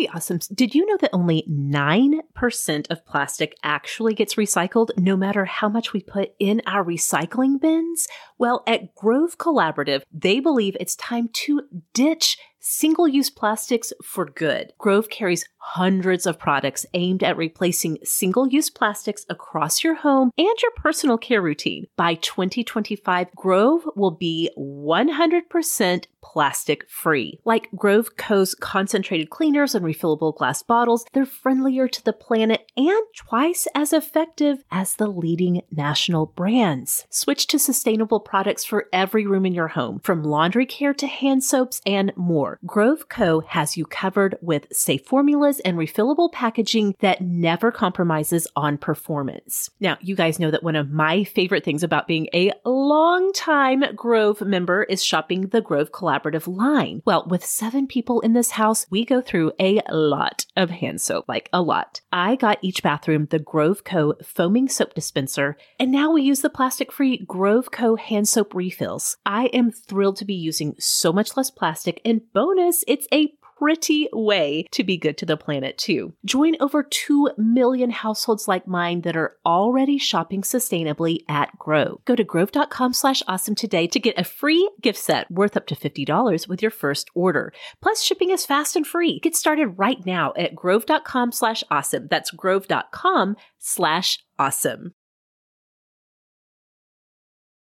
Hey, awesomes. Did you know that only 9% of plastic actually gets recycled no matter how much we put in our recycling bins? Well, at Grove Collaborative, they believe it's time to ditch single use plastics for good. Grove carries hundreds of products aimed at replacing single use plastics across your home and your personal care routine. By 2025, Grove will be 100% plastic free. Like Grove Co.'s concentrated cleaners and refillable glass bottles, they're friendlier to the planet and twice as effective as the leading national brands. Switch to sustainable products for every room in your home, from laundry care to hand soaps and more. Grove Co. has you covered with safe formulas and refillable packaging that never compromises on performance. Now, you guys know that one of my favorite things about being a long-time Grove member is shopping the Grove Collaborative line. Well, with seven people in this house, we go through a lot of hand soap, like a lot. I got each bathroom the Grove Co. foaming soap dispenser, and now we use the plastic-free Grove Co. hand soap refills. I am thrilled to be using so much less plastic and bonus, it's a pretty way to be good to the planet too. Join over 2 million households like mine that are already shopping sustainably at Grove. Go to grove.com slash awesome today to get a free gift set worth up to $50 with your first order. Plus shipping is fast and free. Get started right now at grove.com slash awesome. That's grove.com slash awesome.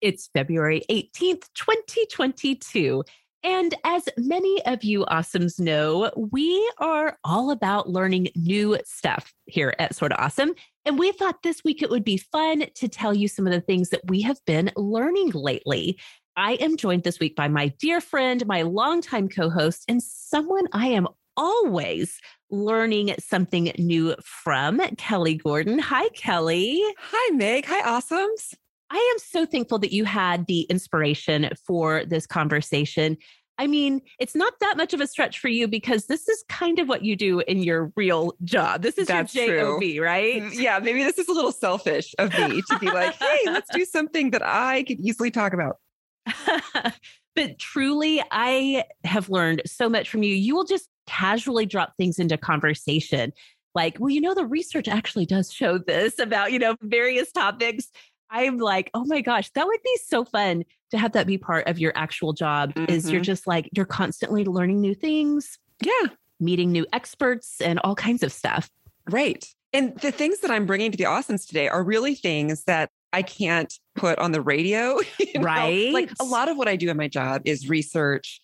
It's February 18th, 2022. And as many of you awesomes know, we are all about learning new stuff here at Sorta Awesome. And we thought this week it would be fun to tell you some of the things that we have been learning lately. I am joined this week by my dear friend, my longtime co host, and someone I am always learning something new from, Kelly Gordon. Hi, Kelly. Hi, Meg. Hi, Awesomes. I am so thankful that you had the inspiration for this conversation. I mean, it's not that much of a stretch for you because this is kind of what you do in your real job. This is That's your JOB, true. right? Mm, Yeah, maybe this is a little selfish of me to be like, hey, let's do something that I could easily talk about. but truly, I have learned so much from you. You will just casually drop things into conversation. Like, well, you know, the research actually does show this about, you know, various topics. I'm like, oh my gosh, that would be so fun to have that be part of your actual job. Is you're Mhm. just like, you're constantly learning new things, Yeah, meeting new experts, and all kinds of stuff. right. And the things that I'm bringing to the Awesomes today are really things that I can't put on the radio. you know? Like a lot of what I do in my job is research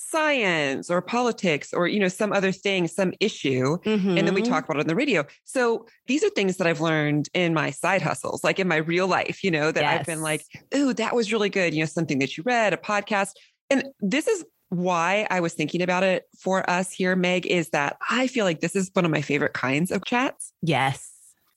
science or politics or you know some other thing some issue and then we Mhm. talk about it on the radio. So these are things that I've learned in my side hustles, like in my real life, you know, that I've been like, ooh, that was really good. You know, something that you read, a podcast. And this is why I was thinking about it for us here, Meg, is that I feel like this is one of my favorite kinds of chats. yes.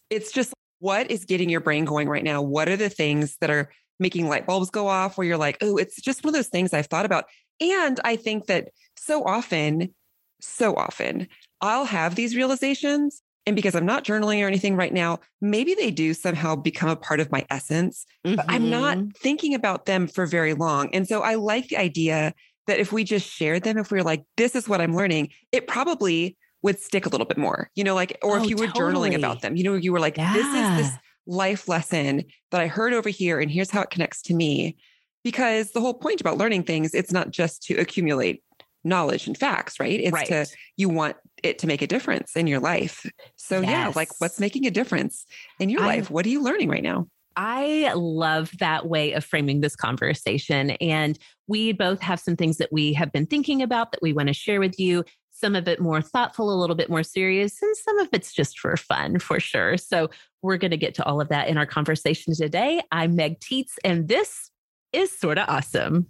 It's just what is getting your brain going right now? What are the things that are making light bulbs go off where you're like, oh, it's just one of those things I've thought about. And I think that so often, so often, I'll have these realizations. And because I'm not journaling or anything right now, maybe they do somehow become a part of my essence, but I'm not Mhm. thinking about them for very long. And so I like the idea that if we just shared them, if we were like, this is what I'm learning, it probably would stick a little bit more, you know, like, or Oh, if you were totally. journaling about them, you know, you were like, this is this Yeah. Life lesson that I heard over here, and here's how it connects to me. Because the whole point about learning things, it's not just to accumulate knowledge and facts, right? It's to you want it to make a difference in your life. So, yes. yeah, like what's making a difference in your I, life? What are you learning right now? I love that way of framing this conversation. And we both have some things that we have been thinking about that we want to share with you. Some of it more thoughtful, a little bit more serious, and some of it's just for fun for sure. So, we're going to get to all of that in our conversation today. I'm Meg Tietz, and this is Sorta Awesome.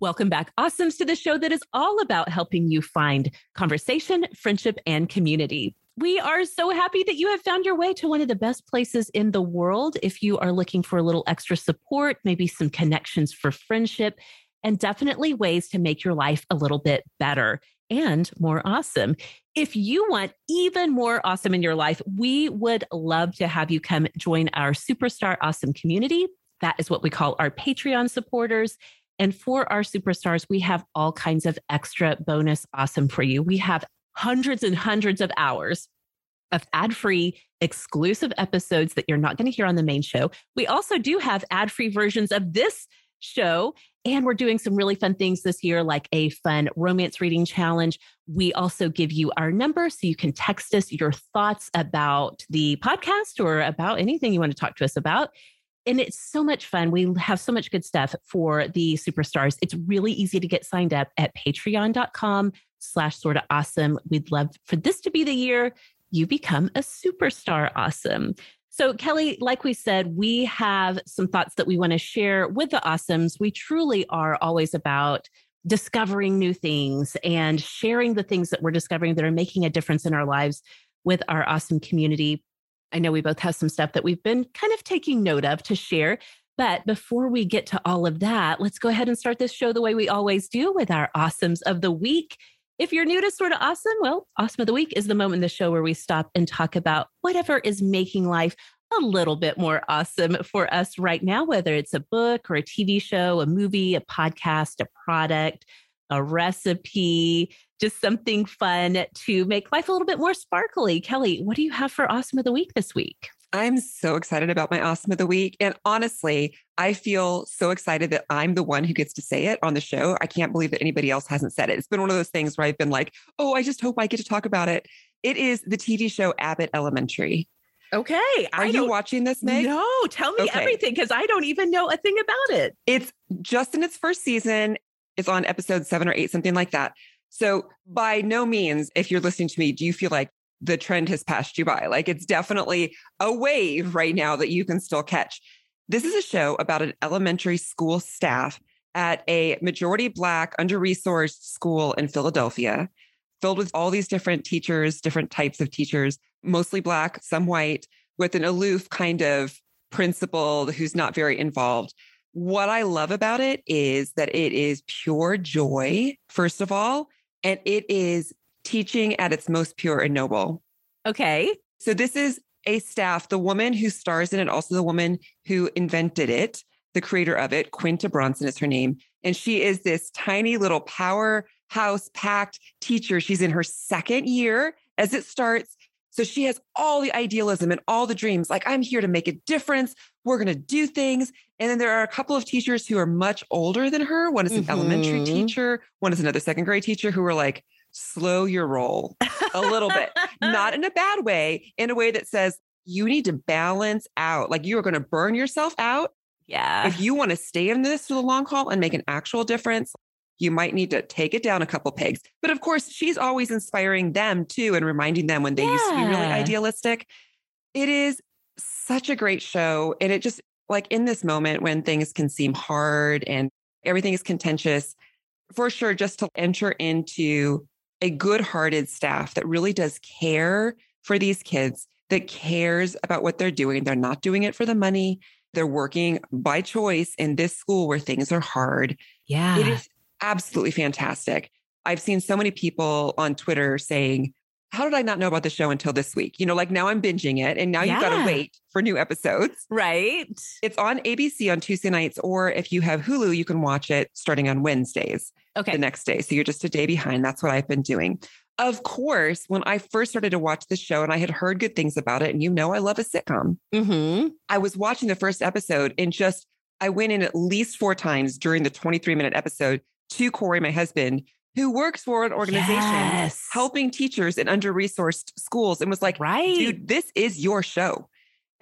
Welcome back, Awesomes, to the show that is all about helping you find conversation, friendship, and community. We are so happy that you have found your way to one of the best places in the world. If you are looking for a little extra support, maybe some connections for friendship, and definitely ways to make your life a little bit better and more awesome. If you want even more awesome in your life, we would love to have you come join our Superstar Awesome community. That is what we call our Patreon supporters. And for our superstars, we have all kinds of extra bonus awesome for you. We have hundreds and hundreds of hours of ad free exclusive episodes that you're not going to hear on the main show. We also do have ad free versions of this show. And we're doing some really fun things this year, like a fun romance reading challenge. We also give you our number so you can text us your thoughts about the podcast or about anything you want to talk to us about and it's so much fun. We have so much good stuff for the superstars. It's really easy to get signed up at patreon.com slash Sorta Awesome. We'd love for this to be the year you become a superstar awesome. So, Kelly, like we said, we have some thoughts that we want to share with the awesomes. We truly are always about discovering new things and sharing the things that we're discovering that are making a difference in our lives with our awesome community. I know we both have some stuff that we've been kind of taking note of to share. But before we get to all of that, let's go ahead and start this show the way we always do with our awesomes of the week. If you're new to Sorta Awesome, well, Awesome of the Week is the moment in the show where we stop and talk about whatever is making life a little bit more awesome for us right now, whether it's a book or a TV show, a movie, a podcast, a product, a recipe, just something fun to make life a little bit more sparkly. Kelly, what do you have for Awesome of the Week this week? I'm so excited about my Awesome of the Week. And honestly, I feel so excited that I'm the one who gets to say it on the show. I can't believe that anybody else hasn't said it. It's been one of those things where I've been like, oh, I just hope I get to talk about it. It is the TV show Abbott Elementary. Okay. Are you watching this, Meg? No, tell me okay. everything because I don't even know a thing about it. It's just in its first season. It's on episode seven or eight, something like that. So, by no means, if you're listening to me, do you feel like the trend has passed you by? Like it's definitely a wave right now that you can still catch. This is a show about an elementary school staff at a majority Black, under resourced school in Philadelphia, filled with all these different teachers, different types of teachers, mostly Black, some white, with an aloof kind of principal who's not very involved. What I love about it is that it is pure joy, first of all, and it is teaching at its most pure and noble. Okay. So this is a staff, the woman who stars in it, also the woman who invented it, the creator of it, Quinta Brunson is her name. And she is this tiny little powerhouse packed teacher. She's in her second year as it starts. So she has all the idealism and all the dreams. Like, I'm here to make a difference. We're going to do things. And then there are a couple of teachers who are much older than her. One is an mm-hmm. elementary teacher, one is another second grade teacher who are like, slow your roll a little bit, not in a bad way, in a way that says you need to balance out. Like you are going to burn yourself out. Yeah. If you want to stay in this for the long haul and make an actual difference, you might need to take it down a couple pegs. But of course, she's always inspiring them too and reminding them when they yeah. used to be really idealistic. It is such a great show. And it just like in this moment when things can seem hard and everything is contentious, for sure, just to enter into a good hearted staff that really does care for these kids, that cares about what they're doing. They're not doing it for the money. They're working by choice in this school where things are hard. Yeah. It is absolutely fantastic. I've seen so many people on Twitter saying, how did I not know about the show until this week? You know, like now I'm binging it and now yeah. you've got to wait for new episodes. Right. It's on ABC on Tuesday nights, or if you have Hulu, you can watch it starting on Wednesdays. Okay. The next day. So you're just a day behind. That's what I've been doing. Of course, when I first started to watch the show and I had heard good things about it, and you know, I love a sitcom, mm-hmm. I was watching the first episode and just I went in at least four times during the 23 minute episode to Corey, my husband, who works for an organization Yes. helping teachers in under resourced schools and was like, Right. dude, this is your show.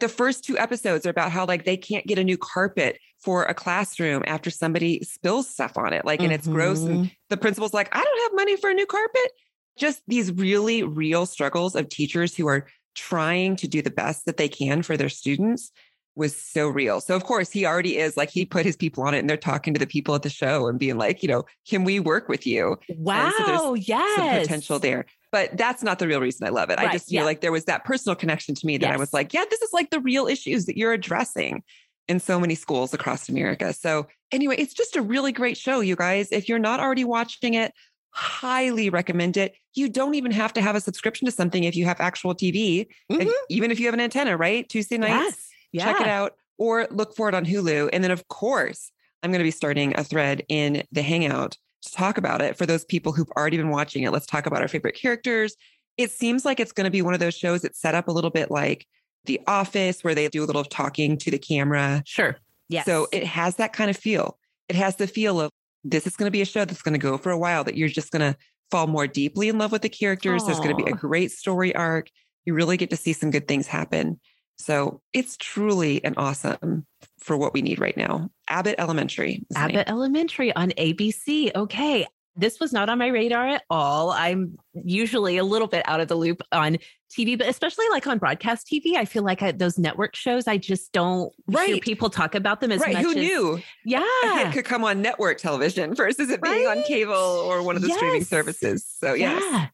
The first two episodes are about how like they can't get a new carpet for a classroom after somebody spills stuff on it. Like, and it's gross. And Mhm. the principal's like, I don't have money for a new carpet. Just these really real struggles of teachers who are trying to do the best that they can for their students was so real. So of course he already is like he put his people on it and they're talking to the people at the show and being like, you know, can we work with you? Wow. so yes. Some potential there. But that's not the real reason I love it. I just feel yeah. like there was that personal connection to me that I was like, yeah, this is like the real issues that you're addressing in so many schools across America. So anyway, it's just a really great show, you guys. If you're not already watching it, highly recommend it. You don't even have to have a subscription to something if you have actual TV, if- Mhm. even if you have an antenna, right? Tuesday nights, Yes. Check it out or look for it on Hulu. And then, of course, I'm going to be starting a thread in the Hangout to talk about it for those people who've already been watching it. Let's talk about our favorite characters. It seems like it's going to be one of those shows that's set up a little bit like The Office, where they do a little talking to the camera. Sure. Yes. So it has that kind of feel. It has the feel of this is going to be a show that's going to go for a while, that you're just going to fall more deeply in love with the characters. There's going to be a great story arc. You really get to see some good things happen. So it's truly an awesome for what we need right now. Abbott Elementary. name. Abbott Elementary on ABC. Okay. This was not on my radar at all. I'm usually a little bit out of the loop on TV, but especially like on broadcast TV, I feel like I, those network shows, I just don't hear Right. people talk about them as Right. much Who as knew a hit Yeah. could come on network television versus it being on cable or one of the streaming services? So, yes. Yeah.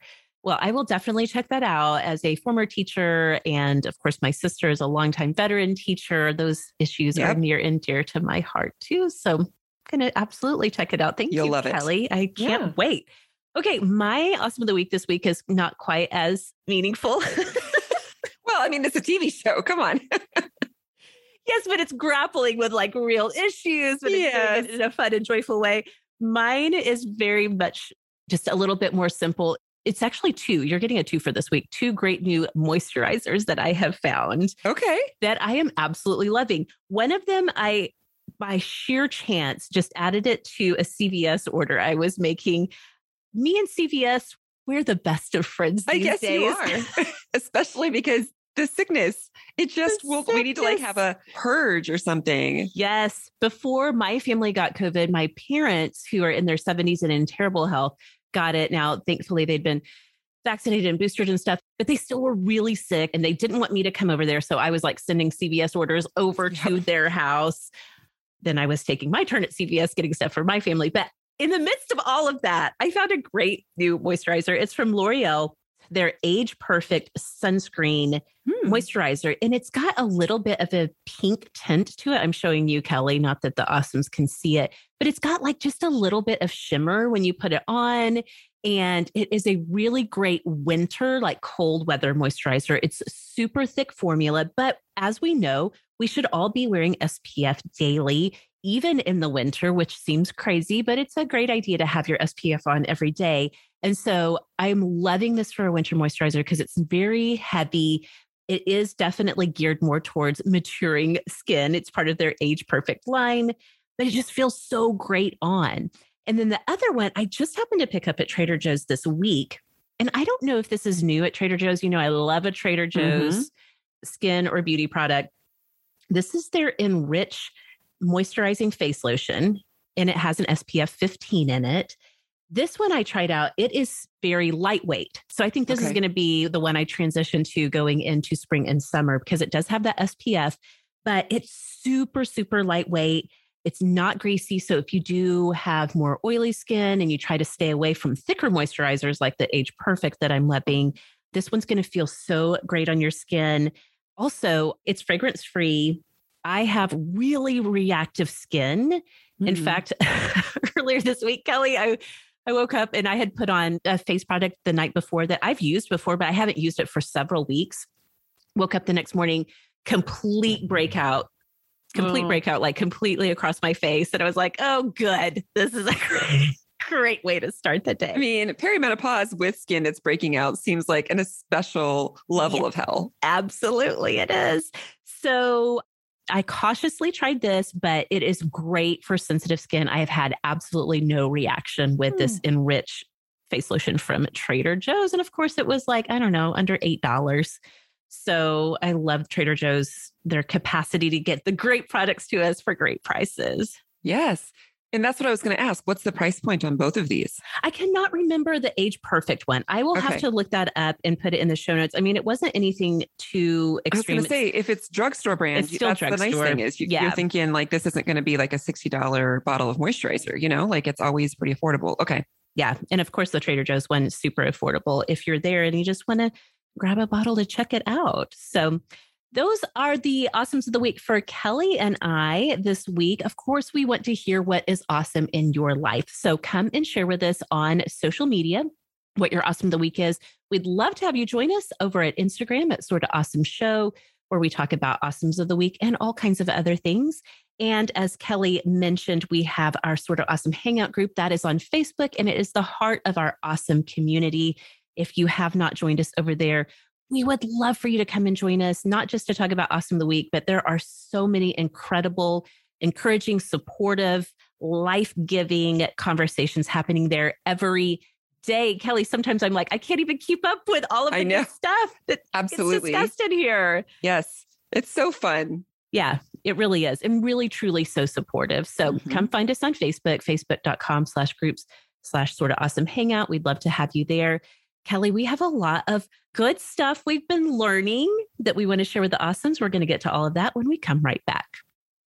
Well, I will definitely check that out as a former teacher. And of course, my sister is a longtime veteran teacher. Those issues are near and dear to my heart, too. So I'm going to absolutely check it out. Thank You'll you, love it. Kelly. I can't Yeah. wait. Okay. My awesome of the week this week is not quite as meaningful. Well, I mean, it's a TV show. Come on. yes, but it's grappling with like real issues, but Yes. it in a fun and joyful way. Mine is very much just a little bit more simple. It's actually two. You're getting a two for this week. Two great new moisturizers that I have found okay. that I am absolutely loving. One of them, I by sheer chance just added it to a CVS order I was making. Me and CVS, we're the best of friends. I guess days. you are, especially because the sickness, it just will, we need to like have a purge or something. Yes. Before my family got COVID, my parents, who are in their 70s and in terrible health, got it. Now, thankfully, they'd been vaccinated and boosted and stuff, but they still were really sick and they didn't want me to come over there. So I was like sending CVS orders over to their house. Then I was taking my turn at CVS getting stuff for my family. But in the midst of all of that, I found a great new moisturizer. It's from L'Oreal, their age perfect sunscreen Hmm. moisturizer and it's got a little bit of a pink tint to it. I'm showing you, Kelly, not that the awesomes can see it, but it's got like just a little bit of shimmer when you put it on. And it is a really great winter, like cold weather moisturizer. It's super thick formula, but as we know, we should all be wearing SPF daily, even in the winter, which seems crazy, but it's a great idea to have your SPF on every day. And so I'm loving this for a winter moisturizer because it's very heavy. It is definitely geared more towards maturing skin. It's part of their age perfect line, but it just feels so great on. And then the other one I just happened to pick up at Trader Joe's this week. And I don't know if this is new at Trader Joe's. You know, I love a Trader mm-hmm. Joe's skin or beauty product. This is their Enrich moisturizing face lotion, and it has an SPF 15 in it. This one I tried out, it is very lightweight. So I think this is going to be the one I transition to going into spring and summer because it does have that SPF, but it's super, super lightweight. It's not greasy. So if you do have more oily skin and you try to stay away from thicker moisturizers like the Age Perfect that I'm loving, this one's going to feel so great on your skin. Also, it's fragrance free. I have really reactive skin. In Mhm. fact, earlier this week, Kelly, I I woke up and I had put on a face product the night before that I've used before, but I haven't used it for several weeks. Woke up the next morning, complete breakout, complete Oh. breakout, like completely across my face. And I was like, oh, good. This is a great, great way to start the day. I mean, perimenopause with skin that's breaking out seems like an especial level Yeah. of hell. Absolutely, it is. So I cautiously tried this, but it is great for sensitive skin. I have had absolutely no reaction with this Hmm. Enrich face lotion from Trader Joe's. And of course, it was like, I don't know, under $8. So I love Trader Joe's, their capacity to get the great products to us for great prices. Yes. And that's what I was going to ask. What's the price point on both of these? I cannot remember the age perfect one. I will Okay. have to look that up and put it in the show notes. I mean, it wasn't anything too extreme. I was going to say, if it's drugstore brand, It's still that's the nice thing is you, Yeah. you're thinking like this isn't going to be like a $60 bottle of moisturizer, you know, like it's always pretty affordable. Okay. Yeah. And of course, the Trader Joe's one is super affordable if you're there and you just want to grab a bottle to check it out. So, those are the awesomes of the week for Kelly and I this week. Of course, we want to hear what is awesome in your life. So, come and share with us on social media what your awesome of the week is. We'd love to have you join us over at Instagram at Sorta Awesome Show, where we talk about awesomes of the week and all kinds of other things. And as Kelly mentioned, we have our Sorta Awesome hangout group that is on Facebook, and it is the heart of our awesome community. If you have not joined us over there, we would love for you to come and join us, not just to talk about awesome of the week, but there are so many incredible, encouraging, supportive, life giving conversations happening there every day. Kelly, sometimes I'm like, I can't even keep up with all of the good stuff that Absolutely. discussed in here. Yes. It's so fun. Yeah, it really is. And really, truly so supportive. So Mhm. come find us on Facebook, facebook.com slash groups slash Sorta Awesome hangout. We'd love to have you there. Kelly, we have a lot of good stuff we've been learning that we want to share with the awesomes. We're going to get to all of that when we come right back.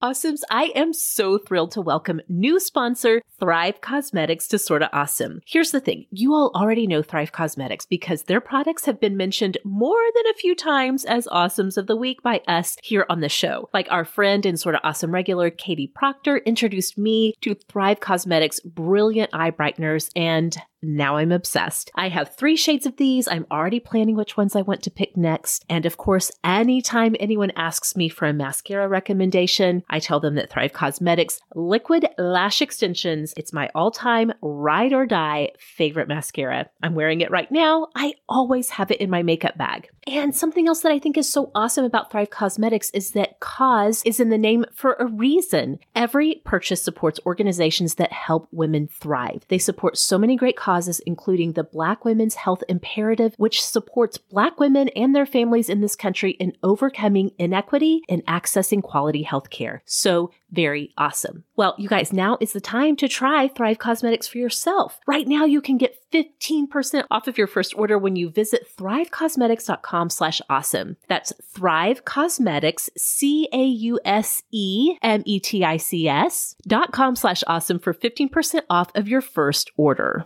Awesomes, I am so thrilled to welcome new sponsor Thrive Causemetics to Sorta Awesome. Here's the thing you all already know Thrive Causemetics because their products have been mentioned more than a few times as Awesomes of the Week by us here on the show. Like our friend and Sorta Awesome regular Katie Proctor introduced me to Thrive Causemetics' brilliant eye brighteners and now I'm obsessed. I have three shades of these. I'm already planning which ones I want to pick next. And of course, anytime anyone asks me for a mascara recommendation, I tell them that Thrive Causemetics Liquid Lash Extensions, it's my all-time ride or die favorite mascara. I'm wearing it right now. I always have it in my makeup bag. And something else that I think is so awesome about Thrive Causemetics is that cause is in the name for a reason. Every purchase supports organizations that help women thrive. They support so many great including the Black Women's Health Imperative, which supports Black women and their families in this country in overcoming inequity and accessing quality health care. So very awesome. Well, you guys, now is the time to try Thrive Causemetics for yourself. Right now, you can get 15% off of your first order when you visit thrivecausemetics.com slash awesome. That's Thrive Causemetics, C-A-U-S-E-M-E-T-I-C-S dot com slash awesome for 15% off of your first order.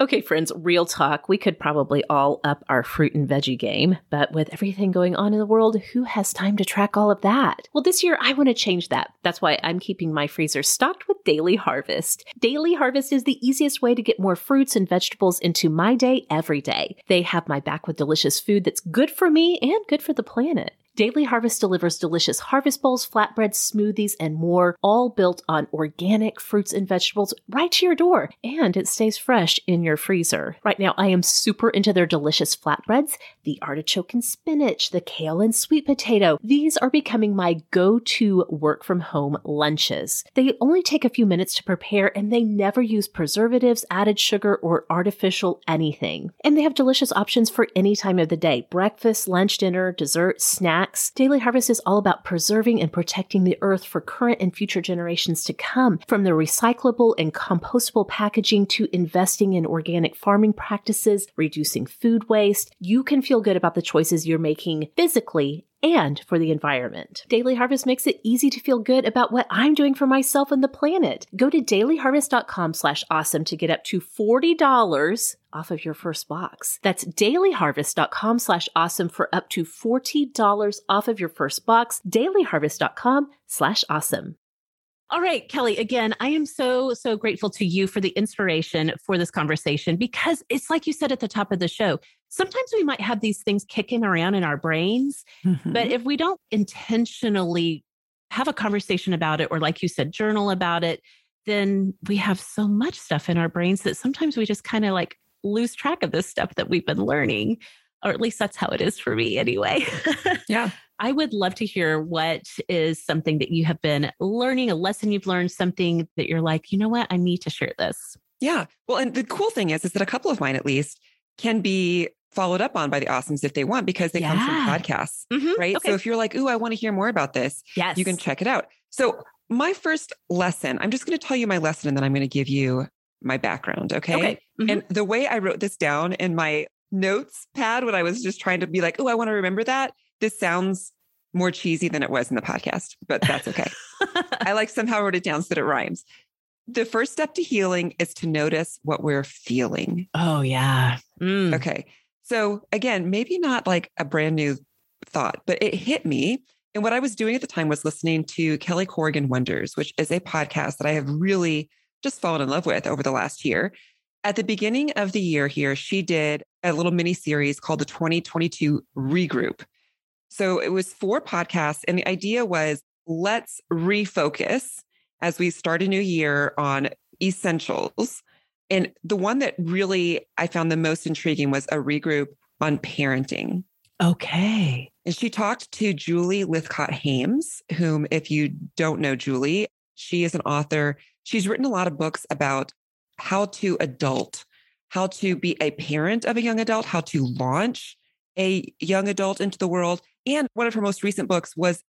Okay, friends, real talk. We could probably all up our fruit and veggie game, but with everything going on in the world, who has time to track all of that? Well, this year I want to change that. That's why I'm keeping my freezer stocked with Daily Harvest. Daily Harvest is the easiest way to get more fruits and vegetables into my day every day. They have my back with delicious food that's good for me and good for the planet. Daily Harvest delivers delicious harvest bowls, flatbreads, smoothies, and more, all built on organic fruits and vegetables right to your door. And it stays fresh in your freezer. Right now, I am super into their delicious flatbreads, the artichoke and spinach, the kale and sweet potato. These are becoming my go to work from home lunches. They only take a few minutes to prepare and they never use preservatives, added sugar, or artificial anything. And they have delicious options for any time of the day breakfast, lunch, dinner, dessert, snack Daily Harvest is all about preserving and protecting the earth for current and future generations to come, from the recyclable and compostable packaging to investing in organic farming practices, reducing food waste. You can feel good about the choices you're making physically and for the environment. Daily Harvest makes it easy to feel good about what I'm doing for myself and the planet. Go to dailyharvest.com slash awesome to get up to $40 off of your first box. That's dailyharvest.com slash awesome for up to $40 off of your first box. dailyharvest.com slash awesome. All right, Kelly, again, I am so, so grateful to you for the inspiration for this conversation because it's like you said at the top of the show. Sometimes we might have these things kicking around in our brains, but mm-hmm. if we don't intentionally have a conversation about it, or like you said, journal about it, then we have so much stuff in our brains that sometimes we just kind of like lose track of this stuff that we've been learning. Or at least that's how it is for me anyway. yeah. I would love to hear what is something that you have been learning, a lesson you've learned, something that you're like, you know what, I need to share this. Yeah. Well, and the cool thing is, is that a couple of mine at least can be followed up on by the awesomes if they want because they yeah. come from podcasts, mm-hmm. right? Okay. So if you're like, ooh, I want to hear more about this, yes. you can check it out. So my first lesson, I'm just going to tell you my lesson and then I'm going to give you my background. Okay. okay. Mm-hmm. And the way I wrote this down in my notes pad when I was just trying to be like, oh, I want to remember that. This sounds more cheesy than it was in the podcast, but that's okay. I like somehow wrote it down so that it rhymes. The first step to healing is to notice what we're feeling. Oh, yeah. Mm. Okay. So, again, maybe not like a brand new thought, but it hit me. And what I was doing at the time was listening to Kelly Corrigan Wonders, which is a podcast that I have really just fallen in love with over the last year. At the beginning of the year here, she did a little mini series called the 2022 Regroup. So it was four podcasts, and the idea was let's refocus as we start a new year on essentials. And the one that really I found the most intriguing was a regroup on parenting. Okay. And she talked to Julie Lythcott Haims, whom, if you don't know Julie, she is an author She's written a lot of books about how to adult, how to be a parent of a young adult, how to launch a young adult into the world. And one of her most recent books was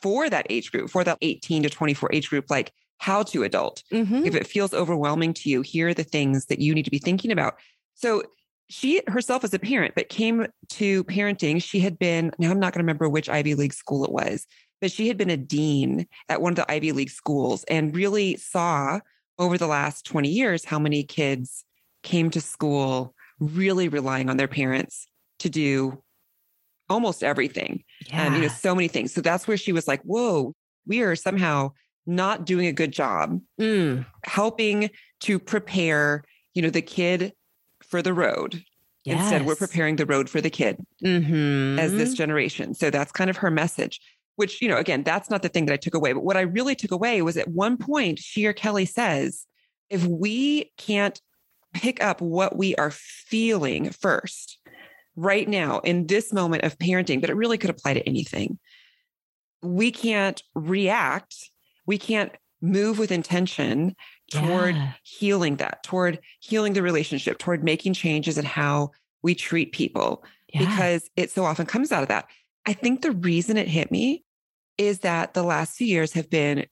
for that age group, for that 18 to 24 age group, like how to adult. Mm-hmm. If it feels overwhelming to you, here are the things that you need to be thinking about. So she herself as a parent, but came to parenting. She had been, now I'm not going to remember which Ivy League school it was, but she had been a dean at one of the Ivy League schools and really saw over the last 20 years how many kids came to school really relying on their parents to do almost everything. Yeah. Um, you know, so many things. So that's where she was like, whoa, we are somehow not doing a good job mm. helping to prepare, you know, the kid for the road. Yes. Instead, we're preparing the road for the kid mm-hmm. as this generation. So that's kind of her message which, you know, again, that's not the thing that I took away. But what I really took away was at one point, she or Kelly says, if we can't pick up what we are feeling first, right now, in this moment of parenting, but it really could apply to anything, we can't react. We can't move with intention toward yeah. healing that, toward healing the relationship, toward making changes in how we treat people, yeah. because it so often comes out of that. I think the reason it hit me is that the last few years have been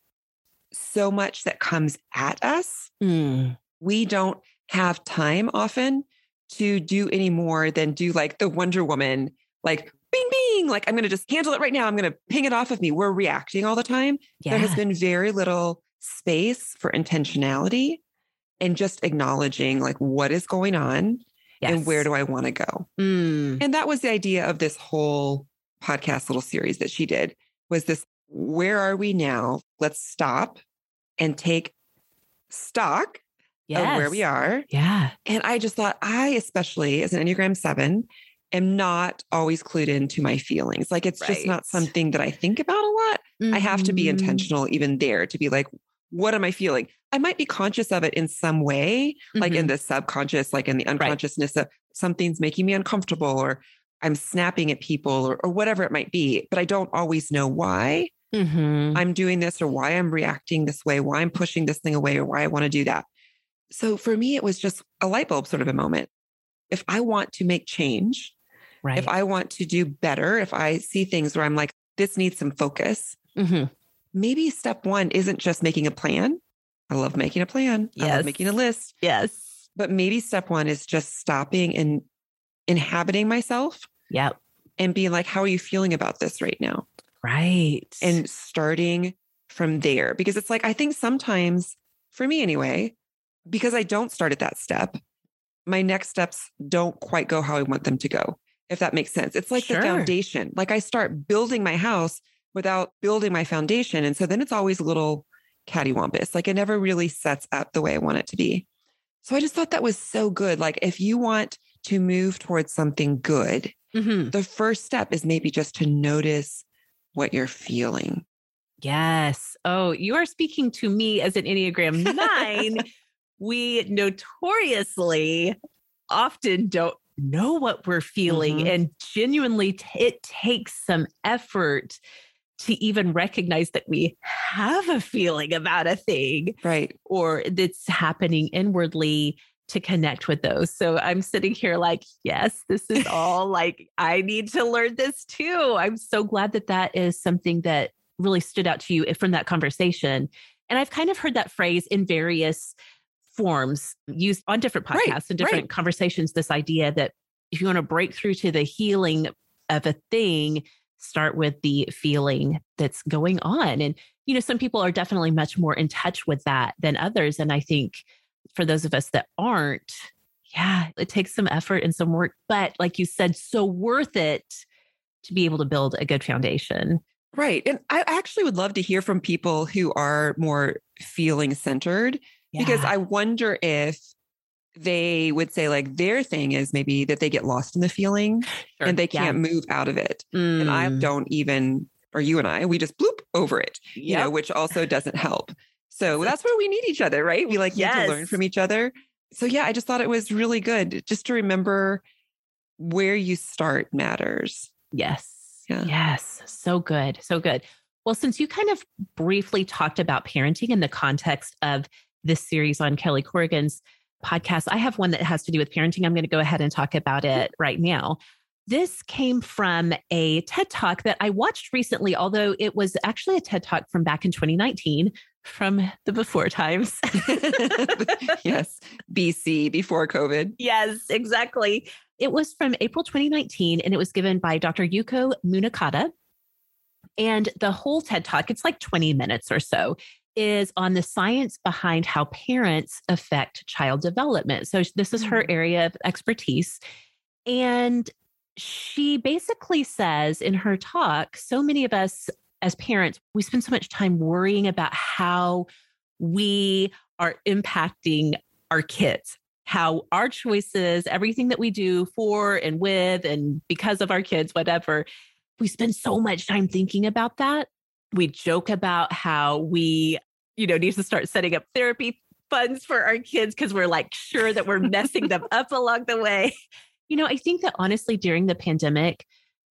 so much that comes at us. Mm. We don't have time often to do any more than do like the Wonder Woman, like bing, bing, like I'm going to just handle it right now. I'm going to ping it off of me. We're reacting all the time. Yeah. There has been very little space for intentionality and just acknowledging like what is going on yes. and where do I want to go. Mm. And that was the idea of this whole podcast little series that she did was this where are we now? Let's stop and take stock yes. of where we are. Yeah. And I just thought, I, especially as an Enneagram 7, am not always clued into my feelings. Like it's right. just not something that I think about a lot. Mm-hmm. I have to be mm-hmm. intentional even there to be like, what am I feeling? I might be conscious of it in some way, mm-hmm. like in mm-hmm. the subconscious, like in the unconsciousness right. of something's making me uncomfortable or I'm snapping at people or, or whatever it might be, but I don't always know why mm-hmm. I'm doing this or why I'm reacting this way, why I'm pushing this thing away or why I want to do that. So for me, it was just a light bulb sort of a moment. If I want to make change, right. if I want to do better, if I see things where I'm like, this needs some focus, mm-hmm. maybe step one isn't just making a plan. I love making a plan. Yes. I love making a list. Yes. But maybe step one is just stopping and inhabiting myself. Yep. And being like, how are you feeling about this right now? Right. And starting from there. Because it's like, I think sometimes, for me anyway, because I don't start at that step, my next steps don't quite go how I want them to go, if that makes sense. It's like sure. the foundation. Like I start building my house without building my foundation. And so then it's always a little cattywampus. Like it never really sets up the way I want it to be. So I just thought that was so good. Like if you want to move towards something good, mm-hmm. the first step is maybe just to notice what you're feeling. Yes. Oh, you are speaking to me as an Enneagram nine. we notoriously often don't know what we're feeling. Mhm. And genuinely, t- it takes some effort to even recognize that we have a feeling about a thing Right. or that's happening inwardly to connect with those. So I'm sitting here like, yes, this is all like, I need to learn this too. I'm so glad that that is something that really stood out to you from that conversation. And I've kind of heard that phrase in various forms used on different Right, podcasts and different right. conversations. This idea that if you want to break through to the healing of a thing, start with the feeling that's going on. And, you know, some people are definitely much more in touch with that than others. And I think for those of us that aren't, yeah, it takes some effort and some work, but like you said, so worth it to be able to build a good foundation. Right. And I actually would love to hear from people who are more feeling centered because I wonder if they would say, like, their thing is maybe that they get lost in the feeling Sure. and they can't move out of it. And I Mm. don't even, or you and I, we just bloop over it, you know, which also doesn't help. So that's where we need each other, right? We like need to learn from each other. So yeah, I just thought it was really good just to remember where you start matters. Yes. Yeah. Yes. So good. So good. Well, since you kind of briefly talked about parenting in the context of this series on Kelly Corrigan's podcast, I have one that has to do with parenting. I'm going to go ahead and talk about it right now. This came from a TED Talk that I watched recently, although it was actually a TED Talk from back in 2019 from the before times. yes, BC before COVID. Yes, exactly. It was from April 2019 and it was given by Dr. Yuko Munakata. And the whole TED Talk, it's like 20 minutes or so, is on the science behind how parents affect child development. So this is her mm. area of expertise. And she basically says in her talk, so many of us as parents, we spend so much time worrying about how we are impacting our kids, how our choices, everything that we do for and with and because of our kids, whatever, we spend so much time thinking about that. We joke about how we, you know, needs to start setting up therapy funds for our kids because we're like sure that we're messing them up along the way. You know, I think that honestly, during the pandemic,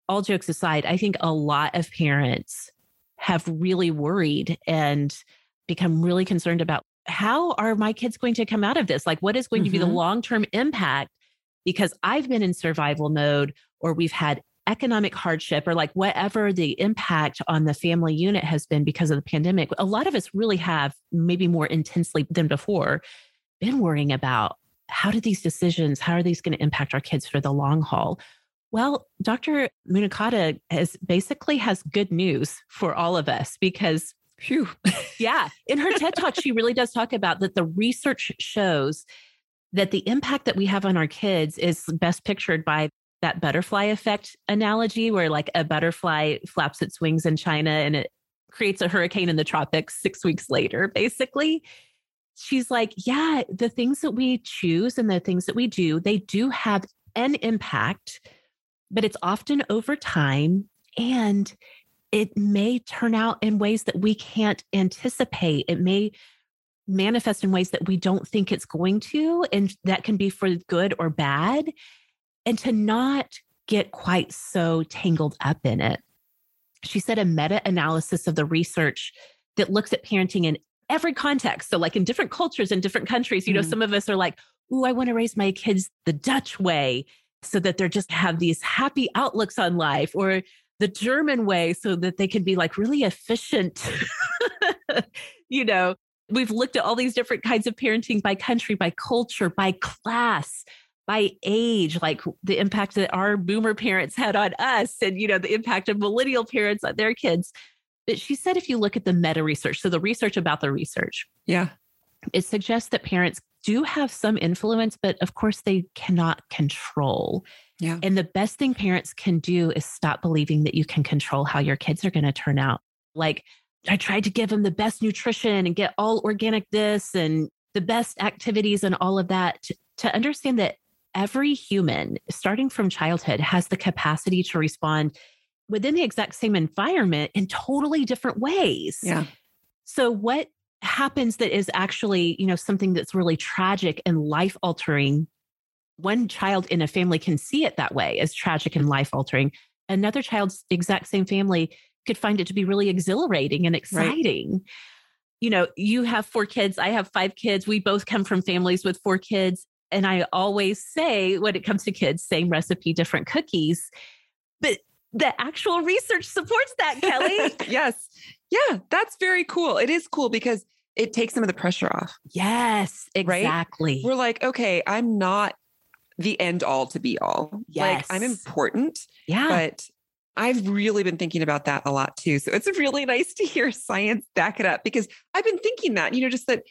all jokes aside, I think a lot of parents have really worried and become really concerned about how are my kids going to come out of this? Like, what is going to be the Mhm. long term impact? Because I've been in survival mode or we've had economic hardship or like whatever the impact on the family unit has been because of the pandemic. A lot of us really have, maybe more intensely than before, been worrying about how do these decisions, how are these going to impact our kids for the long haul? Well, Dr. Munakata has basically has good news for all of us because Phew. yeah, in her TED talk, she really does talk about that the research shows that the impact that we have on our kids is best pictured by that butterfly effect analogy, where like a butterfly flaps its wings in China and it creates a hurricane in the tropics six weeks later, basically. She's like, yeah, the things that we choose and the things that we do, they do have an impact, but it's often over time. And it may turn out in ways that we can't anticipate. It may manifest in ways that we don't think it's going to. And that can be for good or bad. And to not get quite so tangled up in it. She said a meta analysis of the research that looks at parenting in every context. So, like in different cultures in different countries, you know, Mhm. some of us are like, Ooh, I want to raise my kids the Dutch way so that they're just have these happy outlooks on life, or the German way so that they can be like really efficient. you know, we've looked at all these different kinds of parenting by country, by culture, by class, by age, like the impact that our boomer parents had on us, and, you know, the impact of millennial parents on their kids. But she said if you look at the meta research, so the research about the research, Yeah. it suggests that parents do have some influence, but of course they cannot control. Yeah. And the best thing parents can do is stop believing that you can control how your kids are going to turn out. Like, I tried to give them the best nutrition and get all organic this and the best activities and all of that to, to understand that every human, starting from childhood, has the capacity to respond within the exact same environment in totally different ways. Yeah. So what happens that is actually, you know, something that's really tragic and life altering one child in a family can see it that way as tragic and life altering. Another child's exact same family could find it to be really exhilarating and exciting. Right. You know, you have four kids, I have five kids. We both come from families with four kids. And I always say, when it comes to kids, same recipe, different cookies. But the actual research supports that, Kelly. yes. Yeah, that's very cool. It is cool because it takes some of the pressure off. Yes, exactly. Right? We're like, okay, I'm not the end all to be all. Yes. Like I'm important. Yeah. But I've really been thinking about that a lot too. So it's really nice to hear science back it up because I've been thinking that, you know, just that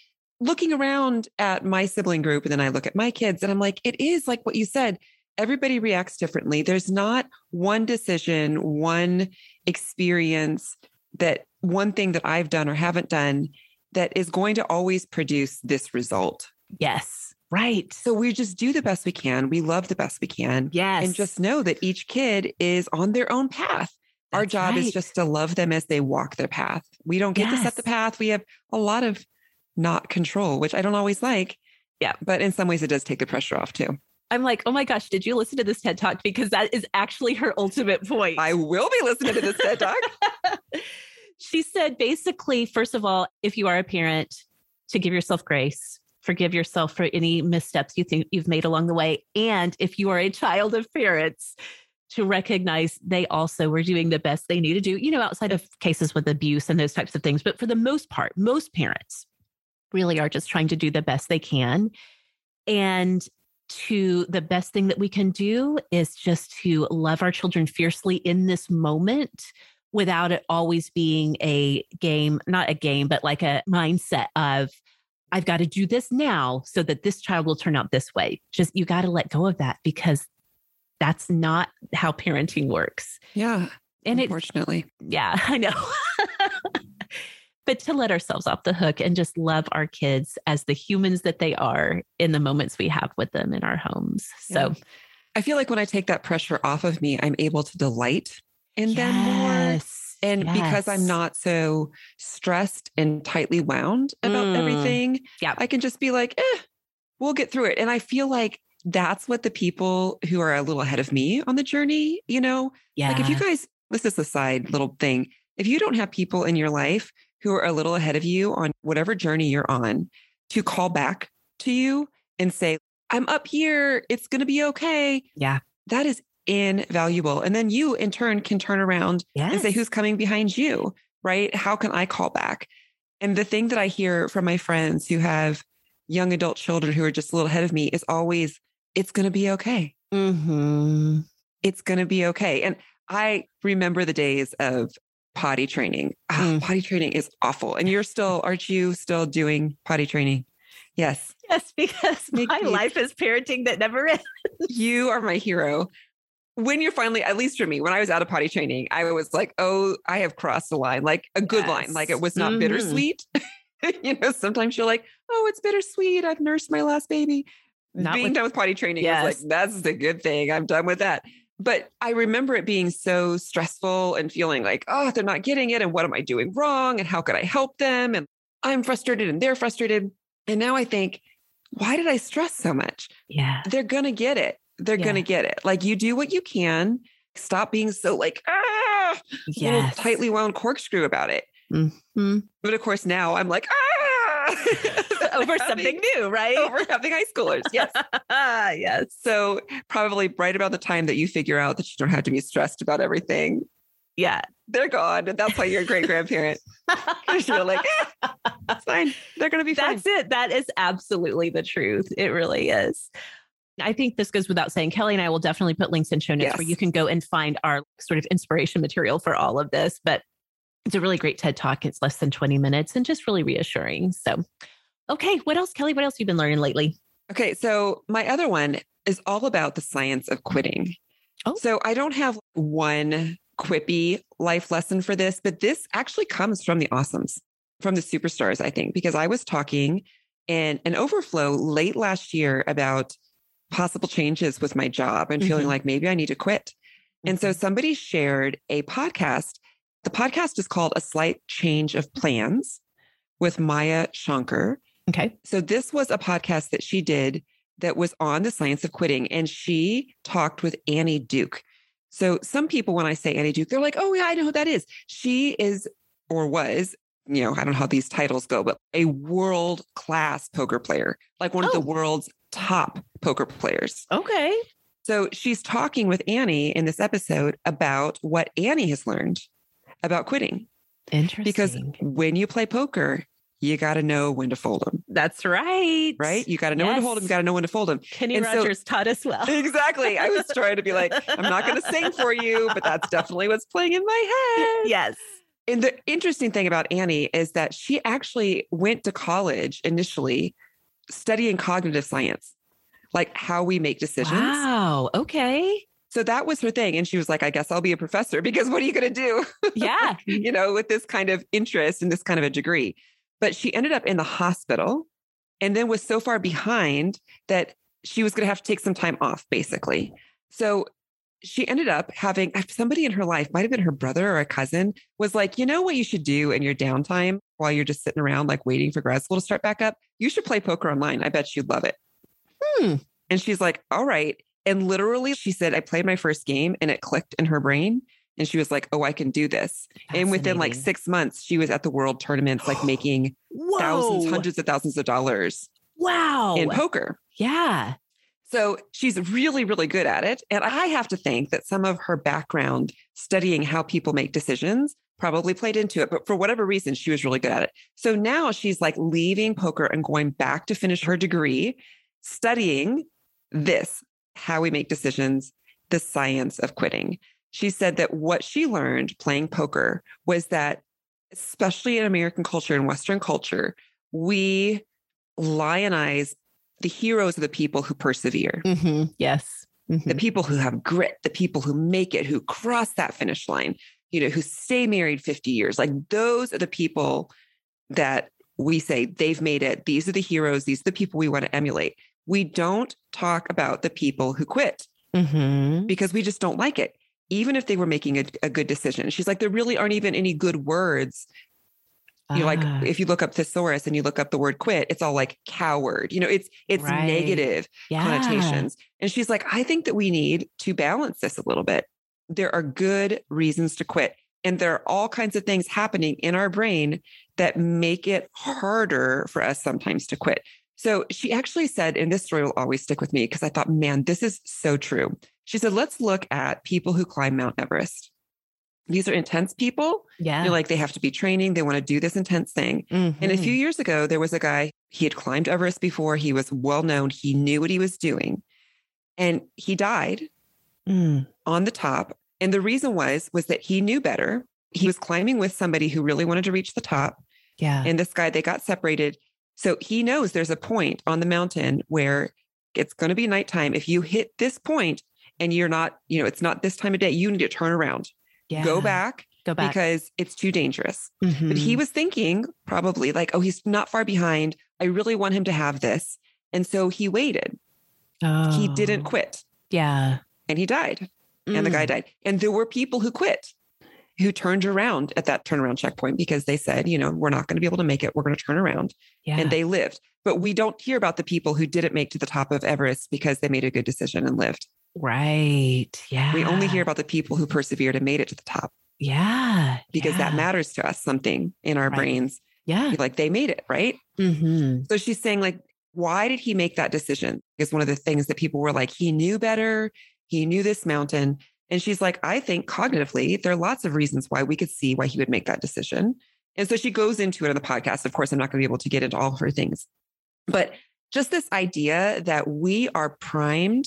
looking around at my sibling group and then I look at my kids and I'm like, it is like what you said. Everybody reacts differently. There's not one decision, one experience that one thing that I've done or haven't done that is going to always produce this result. Yes. Right. So we just do the best we can. We love the best we can. Yes. And just know that each kid is on their own path. That's Our job right. is just to love them as they walk their path. We don't get yes. to set the path. We have a lot of not control, which I don't always like. Yeah. But in some ways, it does take the pressure off too. I'm like, oh my gosh, did you listen to this TED Talk? Because that is actually her ultimate point. I will be listening to this TED Talk. she said basically, first of all, if you are a parent, to give yourself grace, forgive yourself for any missteps you think you've made along the way. And if you are a child of parents, to recognize they also were doing the best they need to do, you know, outside of cases with abuse and those types of things. But for the most part, most parents really are just trying to do the best they can. And to the best thing that we can do is just to love our children fiercely in this moment without it always being a game, not a game, but like a mindset of, I've got to do this now so that this child will turn out this way. Just you got to let go of that because that's not how parenting works. Yeah. And unfortunately. It, yeah, I know. But to let ourselves off the hook and just love our kids as the humans that they are in the moments we have with them in our homes. So yeah. I feel like when I take that pressure off of me, I'm able to delight in yes. them more. And yes. because I'm not so stressed and tightly wound about mm. everything, yeah. I can just be like, eh, we'll get through it. And I feel like that's what the people who are a little ahead of me on the journey, you know, yeah. like if you guys, this is a side little thing. If you don't have people in your life who are a little ahead of you on whatever journey you're on to call back to you and say, I'm up here. It's going to be okay. Yeah. That is invaluable. And then you, in turn, can turn around yes. and say, Who's coming behind you? Right? How can I call back? And the thing that I hear from my friends who have young adult children who are just a little ahead of me is always, It's going to be okay. Mm-hmm. It's going to be okay. And I remember the days of potty training. Oh, mm. Potty training is awful. And you're still, aren't you still doing potty training? Yes. Yes, because Make my me, life is parenting that never ends. You are my hero when you're finally, at least for me, when I was out of potty training, I was like, oh, I have crossed the line, like a good yes. line, like it was not mm-hmm. bittersweet. you know, sometimes you're like, oh, it's bittersweet. I've nursed my last baby. Not Being with, done with potty training yes. is like, that's the good thing. I'm done with that. But I remember it being so stressful and feeling like, oh, they're not getting it. And what am I doing wrong? And how could I help them? And I'm frustrated and they're frustrated. And now I think, why did I stress so much? Yeah. They're going to get it they're yeah. going to get it. Like you do what you can. Stop being so like, ah, yes. tightly wound corkscrew about it. Mm-hmm. But of course, now I'm like, ah, over something new, right? Over having high schoolers. Yes. yes. So, probably right about the time that you figure out that you don't have to be stressed about everything. Yeah. They're gone. And that's why you're a great grandparent. you're like, eh, it's fine. They're going to be fine. That's it. That is absolutely the truth. It really is. I think this goes without saying. Kelly and I will definitely put links in show notes yes. where you can go and find our sort of inspiration material for all of this. But it's a really great TED talk. It's less than 20 minutes and just really reassuring. So, okay, what else, Kelly? What else have you been learning lately? Okay, so my other one is all about the science of quitting. Oh. So I don't have one quippy life lesson for this, but this actually comes from the awesomes, from the superstars, I think, because I was talking in an overflow late last year about possible changes with my job and feeling mm-hmm. like maybe I need to quit. Mm-hmm. And so mm-hmm. somebody shared a podcast. The podcast is called A Slight Change of Plans with Maya Shankar. Okay. So this was a podcast that she did that was on the science of quitting, and she talked with Annie Duke. So some people, when I say Annie Duke, they're like, oh, yeah, I know who that is. She is or was, you know, I don't know how these titles go, but a world class poker player, like one oh. of the oh. world's top poker players. Okay. So she's talking with Annie in this episode about what Annie has learned about quitting. Interesting. Because when you play poker, you got to know when to fold them. That's right. Right? You got to know yes. when to hold them. You got to know when to fold them. Kenny and Rogers so, taught us well. exactly. I was trying to be like, I'm not going to sing for you, but that's definitely what's playing in my head. Yes. And the interesting thing about Annie is that she actually went to college initially studying cognitive science, like how we make decisions. Wow. Okay. So that was her thing. And she was like, I guess I'll be a professor because what are you going to do? Yeah. you know, with this kind of interest and this kind of a degree. But she ended up in the hospital and then was so far behind that she was going to have to take some time off, basically. So she ended up having somebody in her life, might have been her brother or a cousin, was like, you know what you should do in your downtime while you're just sitting around, like waiting for grad school to start back up? You should play poker online. I bet you'd love it. Hmm. And she's like, all right. And literally, she said, I played my first game and it clicked in her brain. And she was like, oh, I can do this. And within like six months, she was at the world tournaments, like making thousands, hundreds of thousands of dollars. Wow. In poker. Yeah. So she's really, really good at it. And I have to think that some of her background studying how people make decisions probably played into it. But for whatever reason, she was really good at it. So now she's like leaving poker and going back to finish her degree, studying this how we make decisions, the science of quitting. She said that what she learned playing poker was that, especially in American culture and Western culture, we lionize the heroes of the people who persevere. Mm-hmm. Yes. Mm-hmm. The people who have grit, the people who make it, who cross that finish line, you know, who stay married 50 years. Like those are the people that we say they've made it. These are the heroes. These are the people we want to emulate we don't talk about the people who quit mm-hmm. because we just don't like it, even if they were making a, a, good decision. She's like, there really aren't even any good words. You know, like ah. if you look up thesaurus and you look up the word quit, it's all like coward. You know, it's it's right. negative yeah. connotations. And she's like, I think that we need to balance this a little bit. There are good reasons to quit. And there are all kinds of things happening in our brain that make it harder for us sometimes to quit. So she actually said, and this story will always stick with me because I thought, man, this is so true. She said, let's look at people who climb Mount Everest. These are intense people. Yeah. They're like, they have to be training. They want to do this intense thing. Mm-hmm. And a few mm-hmm. years ago, there was a guy, he had climbed Everest before. He was well known. He knew what he was doing. And he died mm. on the top. And the reason was, was that he knew better. He was climbing with somebody who really wanted to reach the top. Yeah. And this guy, they got separated. So he knows there's a point on the mountain where it's going to be nighttime. If you hit this point and you're not, you know, it's not this time of day, you need to turn around. Yeah. Go back. Go back. Because it's too dangerous. Mm-hmm. But he was thinking probably like, oh, he's not far behind. I really want him to have this. And so he waited. Oh. He didn't oh. quit. Yeah. And he died. Mm. And the guy mm. died. And there were people who quit who turned around at that turnaround checkpoint because they said, you know, we're not going to be able to make it. We're going to turn around. Yeah. And they lived. But we don't hear about the people who didn't make to the top of Everest because they made a good decision and lived. Right. Yeah. We only hear about the people who persevered and made it to the top. Yeah. Because yeah. that matters to us something in our right. brains. Yeah. Like they made it, right? Mm-hmm. So she's saying, like, why did he make that decision? Is one of the things that people were like, he knew better. He knew this mountain. And she's like, I think cognitively, there are lots of reasons why we could see why he would make that decision. And so she goes into it on the podcast. Of course, I'm not going to be able to get into all of her things, but just this idea that we are primed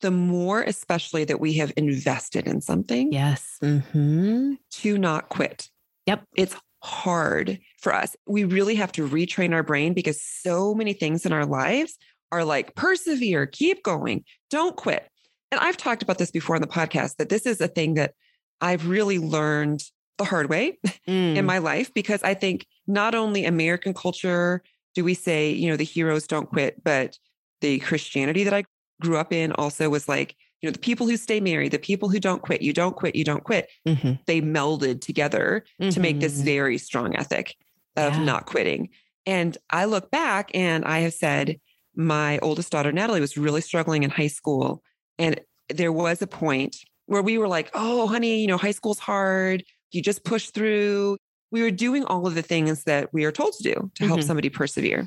the more, especially that we have invested in something. Yes. Mm-hmm. To not quit. Yep. It's hard for us. We really have to retrain our brain because so many things in our lives are like persevere, keep going, don't quit and I've talked about this before on the podcast that this is a thing that I've really learned the hard way mm. in my life because I think not only American culture do we say, you know, the heroes don't quit, but the Christianity that I grew up in also was like, you know, the people who stay married, the people who don't quit, you don't quit, you don't quit, mm-hmm. they melded together mm-hmm. to make this mm-hmm. very strong ethic of yeah. not quitting. And I look back and I have said, my oldest daughter, Natalie, was really struggling in high school. And there was a point where we were like, oh, honey, you know, high school's hard. You just push through. We were doing all of the things that we are told to do to help Mhm. somebody persevere.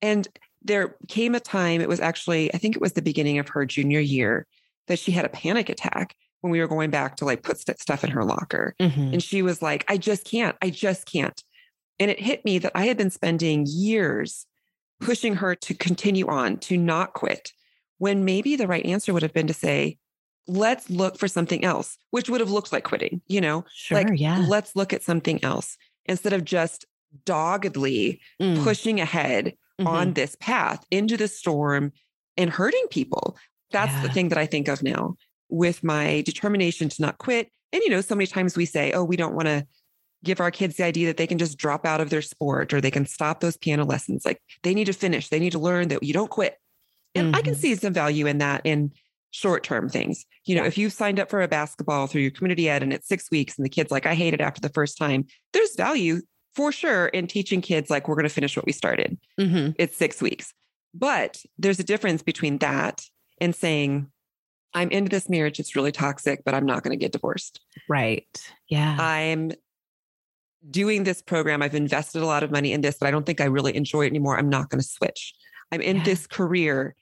And there came a time, it was actually, I think it was the beginning of her junior year, that she had a panic attack when we were going back to like put st- stuff in her locker. Mhm. And she was like, I just can't. I just can't. And it hit me that I had been spending years pushing her to continue on, to not quit, when maybe the right answer would have been to say, let's look for something else, which would have looked like quitting, you know, Sure. like, yeah. let's look at something else instead of just doggedly Mm, pushing ahead mhm. on this path into the storm and hurting people. That's the thing that I think of now with my determination to not quit. And, you know, so many times we say, oh, we don't want to give our kids the idea that they can just drop out of their sport or they can stop those piano lessons. Like they need to finish, they need to learn that you don't quit. And I can Mhm. see some value in that in short term things. You know, if you've signed up for a basketball through your community ed and it's six weeks and the kid's like, I hate it after the first time, there's value for sure in teaching kids like we're going to finish what we started Mhm. it's six weeks. But there's a difference between that and saying, I'm into this marriage, it's really toxic, but I'm not going to get divorced. Right. Yeah. I'm doing this program. I've invested a lot of money in this, but I don't think I really enjoy it anymore. I'm not going to switch. I'm in Yeah. this career.